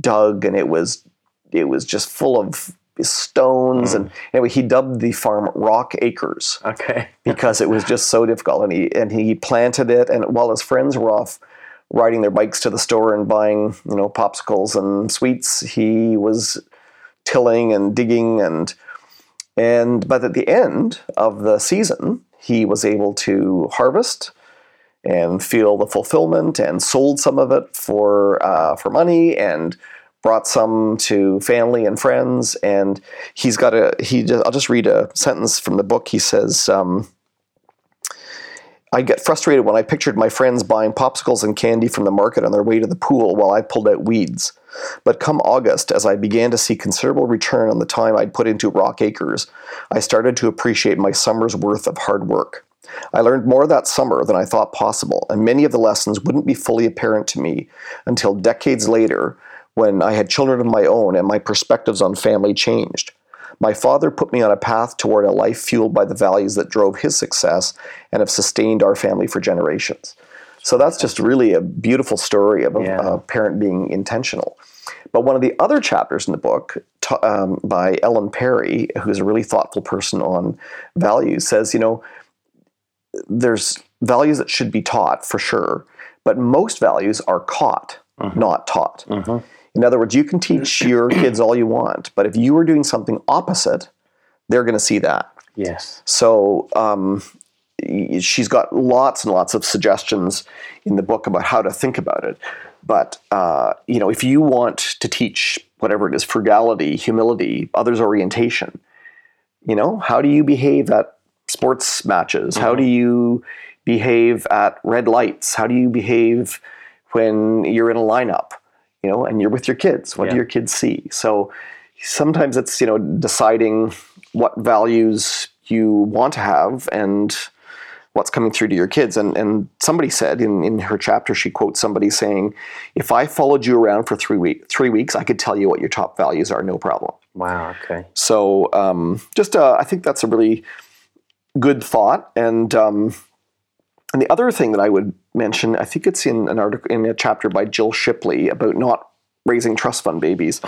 dug, and it was it was just full of stones mm. and anyway he dubbed the farm rock acres okay *laughs* because it was just so difficult and he and he planted it and while his friends were off riding their bikes to the store and buying you know popsicles and sweets he was tilling and digging and and but at the end of the season he was able to harvest and feel the fulfillment and sold some of it for uh, for money and brought some to family and friends. And he's got a, he I'll just read a sentence from the book. He says, um, I get frustrated when I pictured my friends buying popsicles and candy from the market on their way to the pool while I pulled out weeds. But come August, as I began to see considerable return on the time I'd put into Rock Acres, I started to appreciate my summer's worth of hard work. I learned more that summer than I thought possible, and many of the lessons wouldn't be fully apparent to me until decades later when I had children of my own and my perspectives on family changed. My father put me on a path toward a life fueled by the values that drove his success and have sustained our family for generations. So that's just really a beautiful story of a, yeah. a parent being intentional. But one of the other chapters in the book t- um, by Ellen Perry, who's a really thoughtful person on values, says, you know, there's values that should be taught for sure, but most values are caught, mm-hmm. not taught. Mm-hmm. In other words, you can teach *clears throat* your kids all you want, but if you are doing something opposite, they're going to see that. Yes. So um, she's got lots and lots of suggestions in the book about how to think about it. But uh, you know, if you want to teach whatever it is, frugality, humility, others orientation, you know, how do you behave at sports matches? Mm-hmm. How do you behave at red lights? How do you behave when you're in a lineup? You know, and you're with your kids. What yeah. do your kids see? So sometimes it's, you know, deciding what values you want to have and what's coming through to your kids. And and somebody said in, in her chapter, she quotes somebody saying, "If I followed you around for three week three weeks, I could tell you what your top values are, no problem." Wow. Okay. So um, just uh, I think that's a really good thought. And um, and the other thing that I would mention, I think it's in an article in a chapter by Jill Shipley about not raising trust fund babies.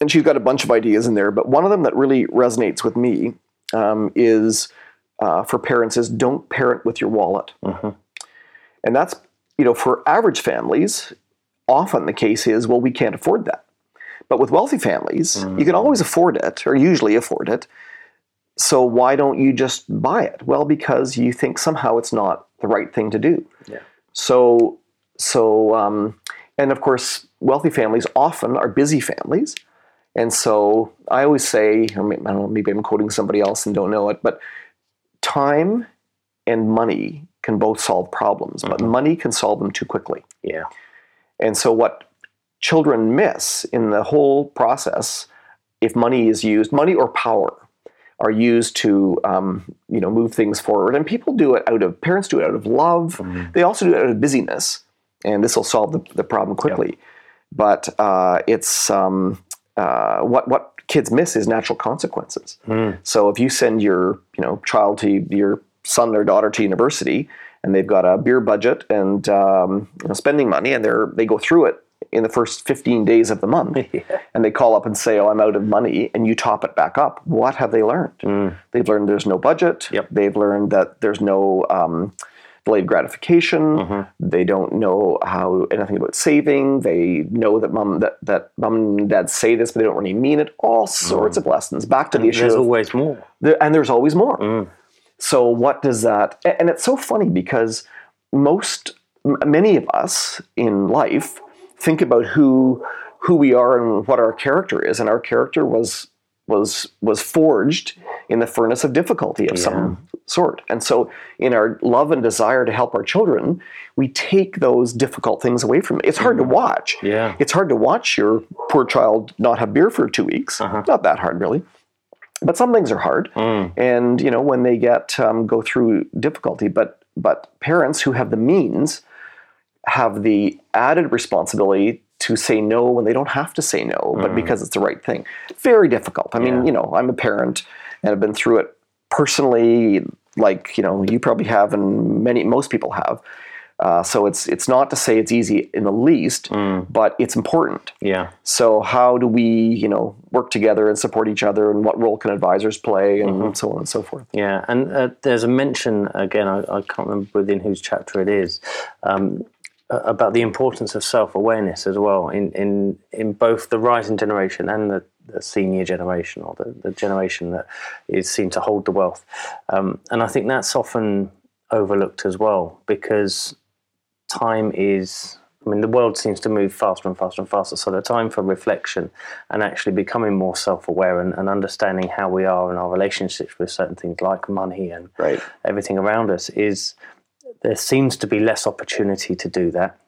And she's got a bunch of ideas in there, but one of them that really resonates with me um, is uh, for parents is don't parent with your wallet. And that's you know for average families, often the case is well we can't afford that. But with wealthy families, you can always afford it, or usually afford it. So why don't you just buy it? Well, because you think somehow it's not the right thing to do. Yeah. So, so, um, and of course, wealthy families often are busy families, and so I always say, I don't know, maybe I'm quoting somebody else and don't know it, but time and money can both solve problems, but money can solve them too quickly. Yeah. And so, what children miss in the whole process, if money is used, money or power are used to, um, you know, move things forward, and people do it out of parents do it out of love. They also do it out of busyness, and this will solve the, the problem quickly. But uh, it's um, uh, what what kids miss is natural consequences. So if you send your you know child to your son or daughter to university, and they've got a beer budget and um, you know, spending money, and they're they go through it in the first 15 days of the month, *laughs* and they call up and say, "Oh, I'm out of money," and you top it back up. What have they learned? Mm. They've learned there's no budget. Yep. They've learned that there's no um, delayed gratification. Mm-hmm. They don't know how anything about saving. They know that mom that that mom and dad say this, but they don't really mean it. All sorts mm. of lessons. Back to the issue There's of always more. there, and there's always more. Mm. So what does that? And it's so funny because most, many of us in life think about who who we are and what our character is, and our character was was was forged in the furnace of difficulty of some sort. And so, in our love and desire to help our children, we take those difficult things away from it. It's hard to mm-hmm. watch. Yeah. It's hard to watch your poor child not have beer for two weeks. Uh-huh. Not that hard, really but some things are hard mm. and you know when they get um, go through difficulty but but parents who have the means have the added responsibility to say no when they don't have to say no but because it's the right thing very difficult i mean Yeah. you know i'm a parent and i've been through it personally like you know you probably have and many most people have uh, so it's it's not to say it's easy in the least but it's important Yeah. so how do we, you know, work together and support each other, and what role can advisors play, and so on and so forth? Yeah, and uh, there's a mention again. I, I can't remember within whose chapter it is um, about the importance of self-awareness as well in in in both the rising generation and the, the senior generation or the, the generation that is seen to hold the wealth. Um, and I think that's often overlooked as well because time is. I mean, the world seems to move faster and faster and faster. So the time for reflection and actually becoming more self-aware and, and understanding how we are in our relationships with certain things like money and Right. everything around us is there seems to be less opportunity to do that.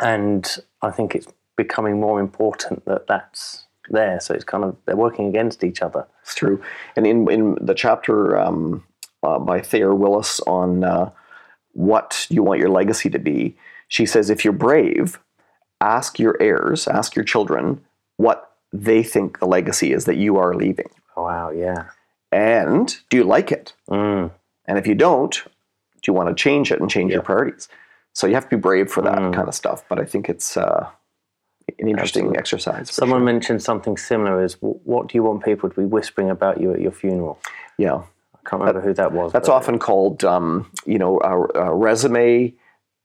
And I think it's becoming more important that that's there. So it's kind of they're working against each other. It's true. And in in the chapter um, uh, by Thayer Willis on uh, what you want your legacy to be, she says if you're brave, ask your heirs, ask your children what they think the legacy is that you are leaving, Oh, wow, yeah. and do you like it? Mm, And if you don't, do you want to change it and change your priorities? So you have to be brave for that kind of stuff. But I think it's uh, an interesting exercise. Someone sure. mentioned something similar is what do you want people to be whispering about you at your funeral? yeah, I can't remember who that was. that's often called um, you know a, a resume.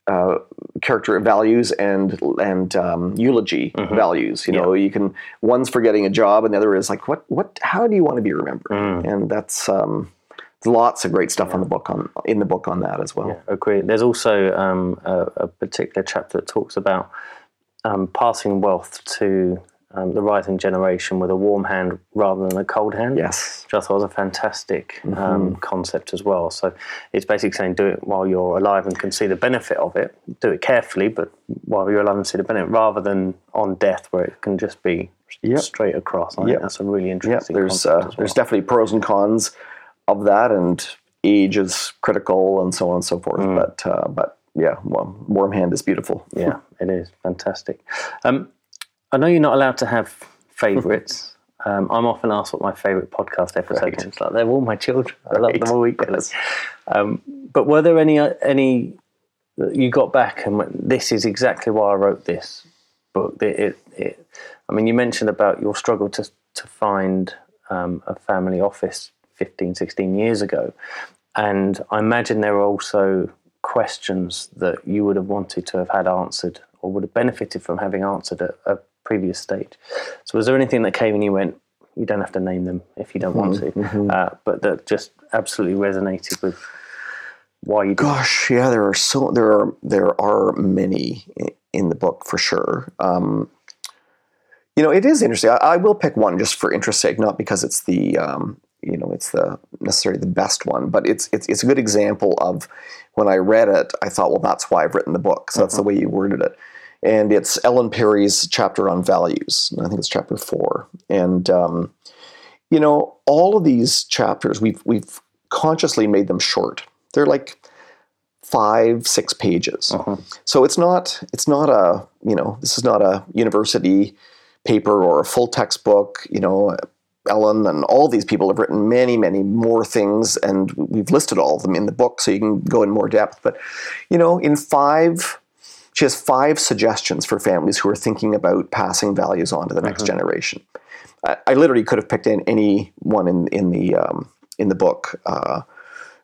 Uh, character values and and um, eulogy Mm-hmm. values. You know, you can one's for getting a job, and the other is like, what what? How do you want to be remembered? Mm. And that's um, lots of great stuff on the book on in the book on that as well. Agree. There's also um, a, a particular chapter that talks about um, passing wealth to um, the rising generation with a warm hand rather than a cold hand. Yes, Which I thought was a fantastic um, Mm-hmm. concept as well. So it's basically saying do it while you're alive and can see the benefit of it. Do it carefully, but while you're alive and see the benefit, rather than on death where it can just be Yep. straight across. I Yep. think that's a really yeah. interesting There's uh, well. there's definitely pros and cons of that, and age is critical and so on and so forth. Mm. But uh, but yeah, well, Warm Hand is beautiful. *laughs* Yeah, it is fantastic. Um, I know you're not allowed to have favourites. *laughs* Um, I'm often asked what my favourite podcast episode Right. is. Like they're all my children. I love them all equally. Um, but were there any uh, any that you got back and went, this is exactly why I wrote this book? It, it, it, I mean, you mentioned about your struggle to to find um, a family office 15, 16 years ago, and I imagine there are also questions that you would have wanted to have had answered or would have benefited from having answered at a previous stage. So, was there anything that came and you went? You don't have to name them if you don't want to, uh, but that just absolutely resonated with why you did. Gosh, yeah, there are so there are there are many in the book for sure. Um, you know, it is interesting. I, I will pick one just for interest's sake, not because it's the um, you know it's the necessarily the best one, but it's it's it's a good example of when I read it, I thought, well, that's why I've written the book. So that's the way you worded it. And it's Ellen Perry's chapter on values. I think it's chapter four. And um, you know, all of these chapters, we've we've consciously made them short. They're like five, six pages. So it's not it's not a you know this is not a university paper or a full textbook. You know, Ellen and all these people have written many, many more things, and we've listed all of them in the book, so you can go in more depth. But you know, in five. She has five suggestions for families who are thinking about passing values on to the next generation. I, I literally could have picked in any one in in the um, in the book, uh,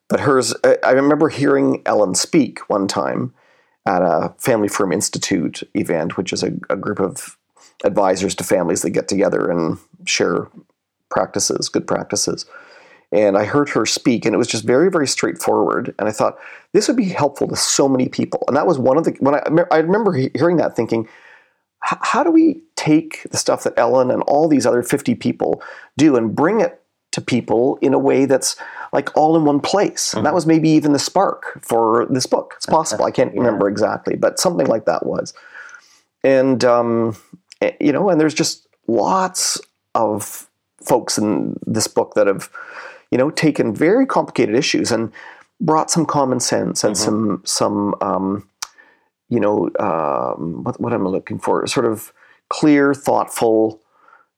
but hers. I, I remember hearing Ellen speak one time at a Family Firm Institute event, which is a, a group of advisors to families that get together and share practices, good practices. And I heard her speak, and it was just very, very straightforward. And I thought this would be helpful to so many people. And that was one of the when I I remember hearing that, thinking, how do we take the stuff that Ellen and all these other 50 people do and bring it to people in a way that's like all in one place? And that was maybe even the spark for this book. It's possible. I can't remember exactly, but something like that was. And, um, eh, you know, and there's just lots of folks in this book that have, you know, taken very complicated issues and brought some common sense and some, some, um, you know, um, what, what am I looking for? Sort of clear, thoughtful,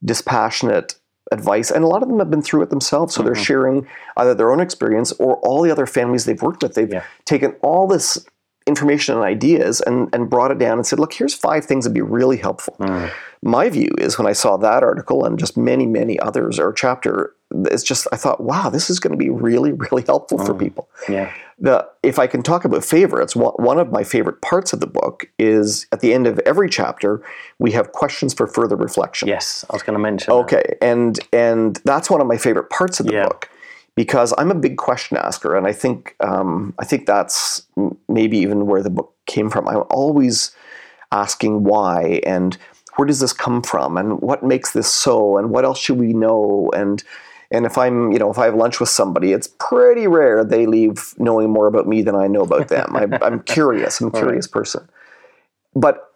dispassionate advice. And a lot of them have been through it themselves. So they're sharing either their own experience or all the other families they've worked with. They've Yeah. taken all this information and ideas and, and brought it down and said, look, here's five things that'd be really helpful. Mm. My view is when I saw that article and just many, many others or chapter, it's just, I thought, wow, this is going to be really, really helpful for mm. people Yeah. the if I can talk about favorites, one one of my favorite parts of the book is at the end of every chapter we have questions for further reflection. Yes, I was going to mention. that. Okay, and and that's one of my favorite parts of the Yeah. book because I'm a big question asker, and I think um, I think that's maybe even where the book came from. I'm always asking why and where does this come from and what makes this so and what else should we know and and if I'm you know if I have lunch with somebody, it's pretty rare they leave knowing more about me than I know about them. I, *laughs* I'm curious. I'm a curious person, but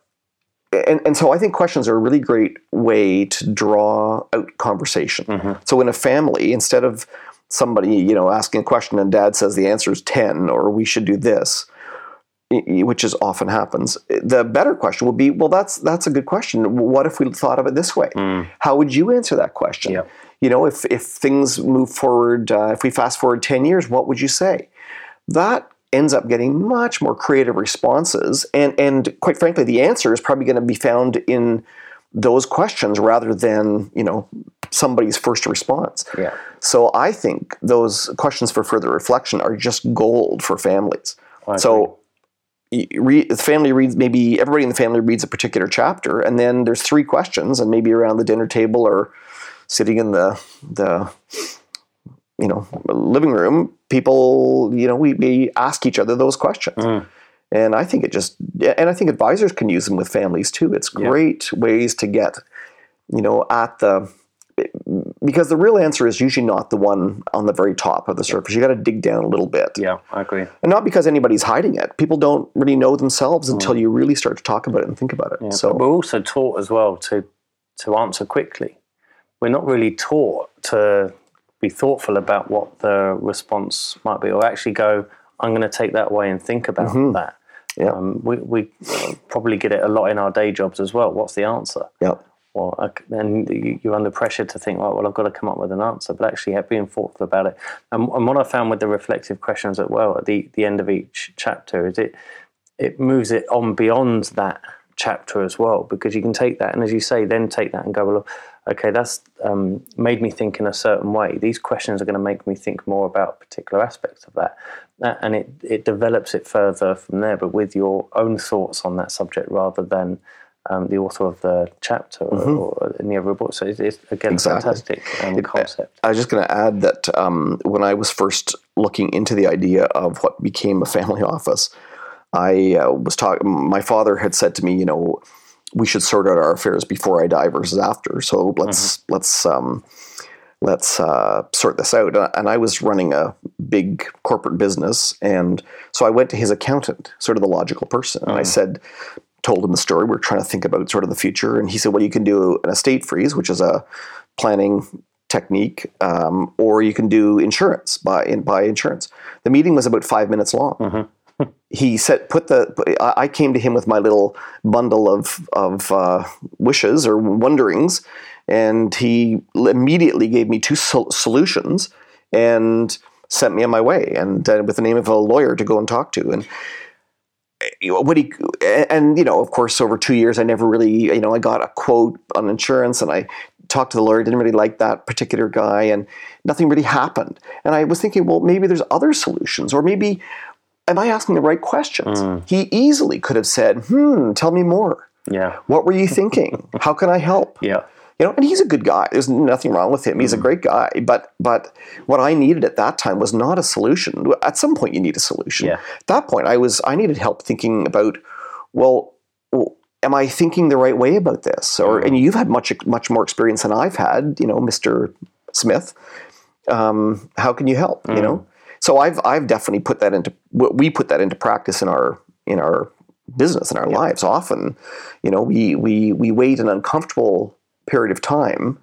and, and so I think questions are a really great way to draw out conversation. So in a family, instead of somebody you know asking a question and dad says the answer is 10 or we should do this which is often happens. The better question would be well that's that's a good question. What if we thought of it this way? How would you answer that question? Yep. you know if if things move forward uh, if we fast forward 10 years what would you say? That ends up getting much more creative responses and and quite frankly the answer is probably going to be found in those questions rather than you know somebody's first response. Yeah. so i think those questions for further reflection are just gold for families. I so read, the family reads maybe everybody in the family reads a particular chapter and then there's three questions and maybe around the dinner table or sitting in the the you know living room people you know we, we ask each other those questions. Mm. and i think it just and i think advisors can use them with families too. It's great ways to get you know at the because the real answer is usually not the one on the very top of the surface you got to dig down a little bit Yeah, I agree. and not because anybody's hiding it people don't really know themselves until you really start to talk about it and think about it Mm. Yeah, so we're also taught as well to to answer quickly. We're not really taught to be thoughtful about what the response might be, or actually go, I'm going to take that away and think about that. Yeah. Um, we we probably get it a lot in our day jobs as well. What's the answer? Yep. Well, you- you're under pressure to think, right, well, I've got to come up with an answer, but actually being thoughtful about it. And, and what I found with the reflective questions as well at the, the end of each chapter is it it moves it on beyond that chapter as well, because you can take that and, as you say, then take that and go, well, okay, that's um, made me think in a certain way. These questions are going to make me think more about particular aspects of that. And it, it develops it further from there, but with your own thoughts on that subject rather than um, the author of the chapter or, or any other book. So it's, it's again, Exactly. fantastic um, concept. I was just going to add that um, when I was first looking into the idea of what became a family *laughs* office, I uh, was talking. My father had said to me, you know, we should sort out our affairs before I die versus after. So let's let's um, let's uh, sort this out. And I was running a big corporate business, and so I went to his accountant, sort of the logical person, and I said, told him the story. We're trying to think about sort of the future, and he said, "Well, you can do an estate freeze, which is a planning technique, um, or you can do insurance buy in buy insurance." The meeting was about five minutes long. *laughs* He said, "Put the." I came to him with my little bundle of of uh, wishes or wonderings, and he immediately gave me two sol- solutions and sent me on my way, and uh, with the name of a lawyer to go and talk to, and what he and you know, of course, over two years, I never really, you know, I got a quote on insurance, and I talked to the lawyer. Didn't really like that particular guy, and nothing really happened. And I was thinking, well, maybe there's other solutions, or maybe am I asking the right questions? He easily could have said, "Hmm, tell me more. Yeah. What were you thinking? *laughs* How can I help?" Yeah. You know and he's a good guy. There's nothing wrong with him. He's a mm. great guy. But but what i needed at that time was not a solution. At some point you need a solution. Yeah. at that point i was i needed help thinking about well, am i thinking the right way about this? Or mm. and you've had much much more experience than i've had you know mr smith. Um, how can you help? You know? Mm. So i've i've definitely put that into we put that into practice in our in our business in our lives often. You know we we we wait an uncomfortable period of time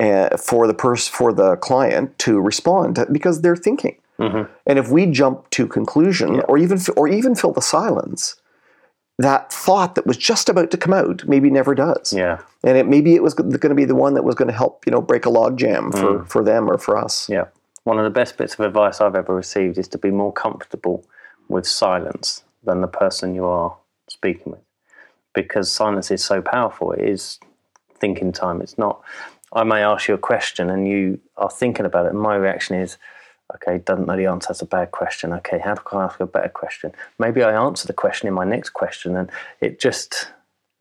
uh, for the person for the client to respond to- because they're thinking and if we jump to conclusion or even or even fill the silence that thought that was just about to come out maybe never does Yeah. and it maybe it was going to be the one that was going to help you know break a log jam for for them or for us Yeah. One of the best bits of advice I've ever received is to be more comfortable with silence than the person you are speaking with. Because silence is so powerful. It is thinking time. It's not, I may ask you a question and you are thinking about it, and my reaction is, okay, doesn't know the answer. That's a bad question. Okay, how can I ask a better question? Maybe I answer the question in my next question, and it just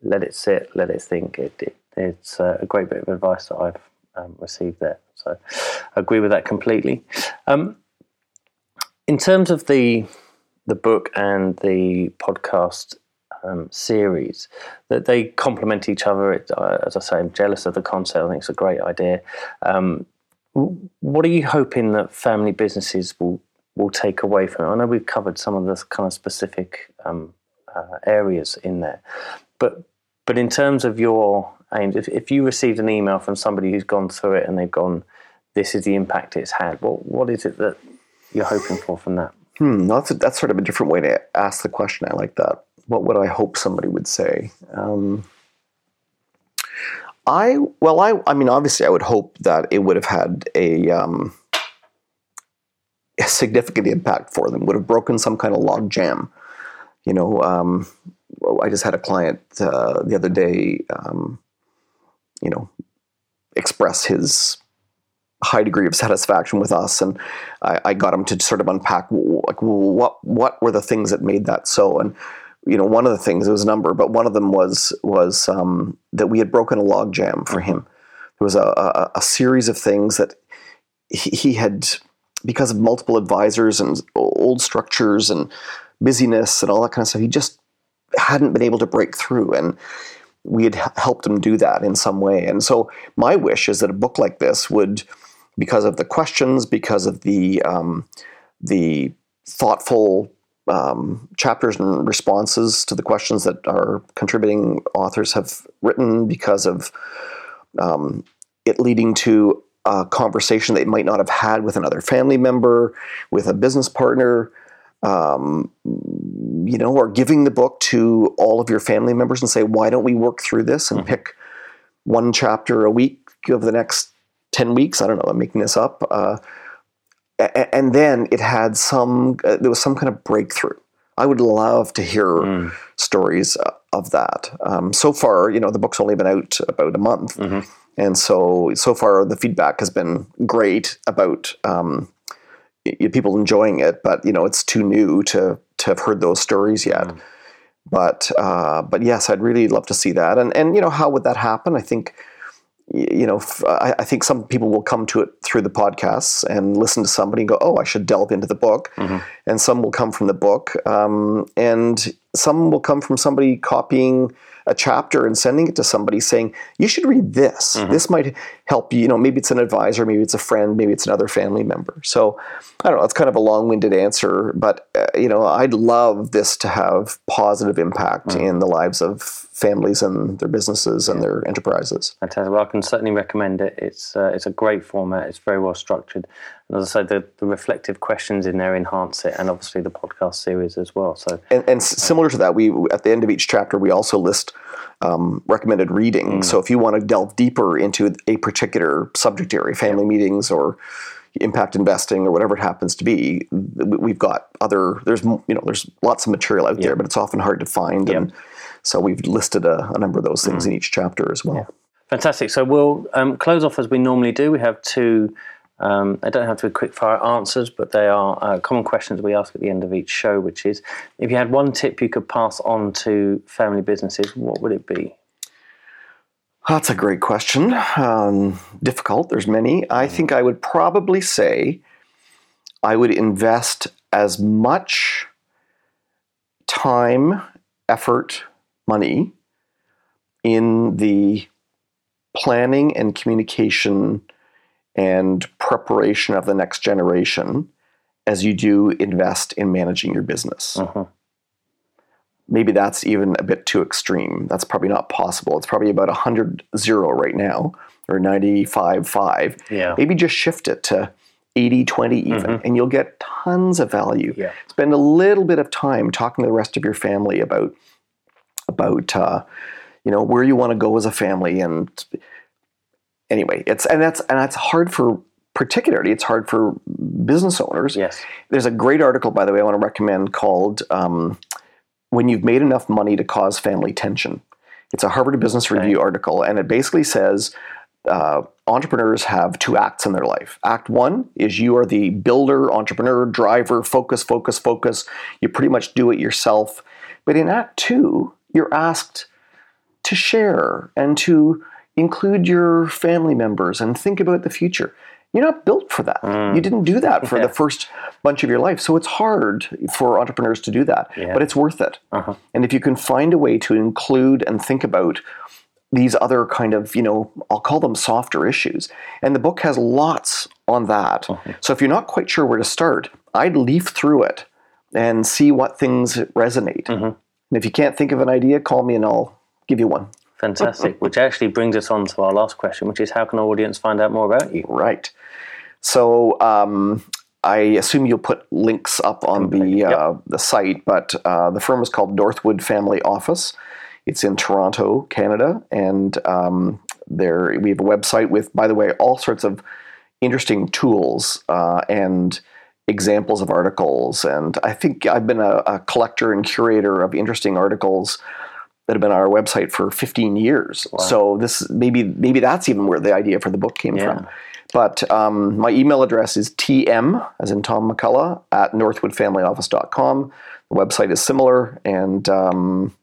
let it sit, let it think. It, it, it's a great bit of advice that I've um, received there. So I agree with that completely. Um, in terms of the the book and the podcast um, series, that they complement each other. It, uh, as I say, I'm jealous of the concept. I think it's a great idea. Um, what are you hoping that family businesses will will take away from it? I know we've covered some of the kind of specific um, uh, areas in there, but but in terms of your aims, if, if you received an email from somebody who's gone through it and they've gone, this is the impact it's had. What what is it that you're hoping for from that? Hmm, that's a, that's sort of a different way to ask the question. I like that. What would I hope somebody would say? Um, I well, I I mean, obviously, I would hope that it would have had a, um, a significant impact for them. Would have broken some kind of log jam. You know, um, I just had a client uh, the other day. Um, you know, express his high degree of satisfaction with us, and I, I got him to sort of unpack like what what were the things that made that so. And you know, one of the things it was a number, but one of them was was um, that we had broken a log jam for him. There was a, a, a series of things that he, he had because of multiple advisors and old structures and busyness and all that kind of stuff. He just hadn't been able to break through and we had helped him do that in some way. And so my wish is that a book like this would, because of the questions, because of the um, the thoughtful um, chapters and responses to the questions that our contributing authors have written, because of um, it leading to a conversation they might not have had with another family member, with a business partner, um, you know, or giving the book to all of your family members and say, why don't we work through this and mm-hmm. pick one chapter a week over the next 10 weeks? I don't know, I'm making this up. Uh, and then it had some, uh, there was some kind of breakthrough. I would love to hear mm. stories of that. Um, so far, you know, the book's only been out about a month. Mm-hmm. And so, so far, the feedback has been great about um, people enjoying it, but you know, it's too new to to have heard those stories yet. Mm. But uh, but yes, I'd really love to see that. And and you know, how would that happen? I think you know, I, I, think some people will come to it through the podcasts and listen to somebody and go, "Oh, I should delve into the book," mm-hmm. and some will come from the book, um, and some will come from somebody copying a chapter and sending it to somebody saying, you should read this. Mm-hmm. This might help you. You know, maybe it's an advisor, maybe it's a friend, maybe it's another family member. So I don't know. It's kind of a long winded answer, but, uh, you know, I'd love this to have positive impact mm-hmm. in the lives of families and their businesses and their enterprises. Fantastic. Well, I can certainly recommend it. It's, uh, it's a great format, it's very well structured. And as I say, the, the reflective questions in there enhance it, and obviously the podcast series as well. So, and, and similar to that, we at the end of each chapter we also list um, recommended reading. Mm. So if you want to delve deeper into a particular subject area, family meetings or impact investing or whatever it happens to be, we've got other. There's you know there's lots of material out there, but it's often hard to find, and so we've listed a, a, number of those things mm. in each chapter as well. Fantastic. So we'll um, close off as we normally do. We have two um, they don't have to be quick fire answers, but they are uh, common questions we ask at the end of each show, which is if you had one tip you could pass on to family businesses, what would it be? That's a great question. Um, difficult. There's many. I think I would probably say I would invest as much time, effort, money in the planning and communication and preparation of the next generation as you do invest in managing your business. Uh-huh. Maybe that's even a bit too extreme. That's probably not possible. It's probably about 100 0 right now or 95 5. Yeah. Maybe just shift it to 80 20 even, mm-hmm. and you'll get tons of value. Yeah. Spend a little bit of time talking to the rest of your family about, about uh, you know, where you want to go as a family and anyway, it's and that's and that's hard for particularly it's hard for business owners. Yes. There's a great article, by the way, I want to recommend called um, "When You've Made Enough Money to Cause Family Tension." It's a Harvard Business Review article, and it basically says uh, entrepreneurs have two acts in their life. Act one is you are the builder, entrepreneur, driver, focus, focus, focus. You pretty much do it yourself. But in Act two, you're asked to share and to include your family members and think about the future. You're not built for that. Mm. You didn't do that for yeah. the first bunch of your life. So it's hard for entrepreneurs to do that, yeah. but it's worth it. Uh-huh. And if you can find a way to include and think about these other kind of, you know, I'll call them softer issues. And the book has lots on that. Uh-huh. So if you're not quite sure where to start, I'd leaf through it and see what things resonate. Uh-huh. And if you can't think of an idea, call me and I'll give you one. Fantastic. which actually brings us on to our last question, which is how can our audience find out more about you? Right. So um, I assume you'll put links up on the uh, yep. the site, but uh, the firm is called Northwood Family Office. It's in Toronto, Canada, and um, there we have a website with, by the way, all sorts of interesting tools uh, and examples of articles. And I think I've been a, a collector and curator of interesting articles that have been on our website for 15 years. Wow. So this maybe maybe that's even where the idea for the book came yeah. from. But um, my email address is tm, as in Tom McCullough, at northwoodfamilyoffice.com. The website is similar, and um,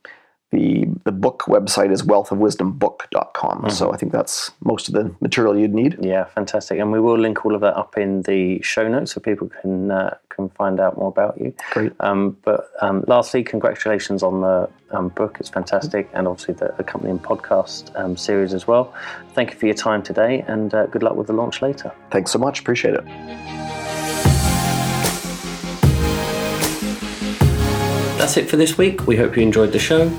the the book website is wealthofwisdombook.com. Mm-hmm. So I think that's most of the material you'd need. Yeah, fantastic. And we will link all of that up in the show notes so people can uh, can find out more about you. Great. Um, but um, lastly, congratulations on the um, book. It's fantastic, and obviously the accompanying podcast um, series as well. Thank you for your time today, and uh, good luck with the launch later. Thanks so much. Appreciate it. That's it for this week. We hope you enjoyed the show.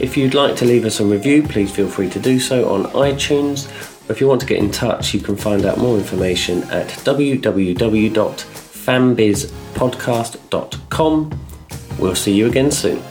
If you'd like to leave us a review, please feel free to do so on iTunes If you want to get in touch, you can find out more information at www.fambizpodcast.com. We'll see you again soon.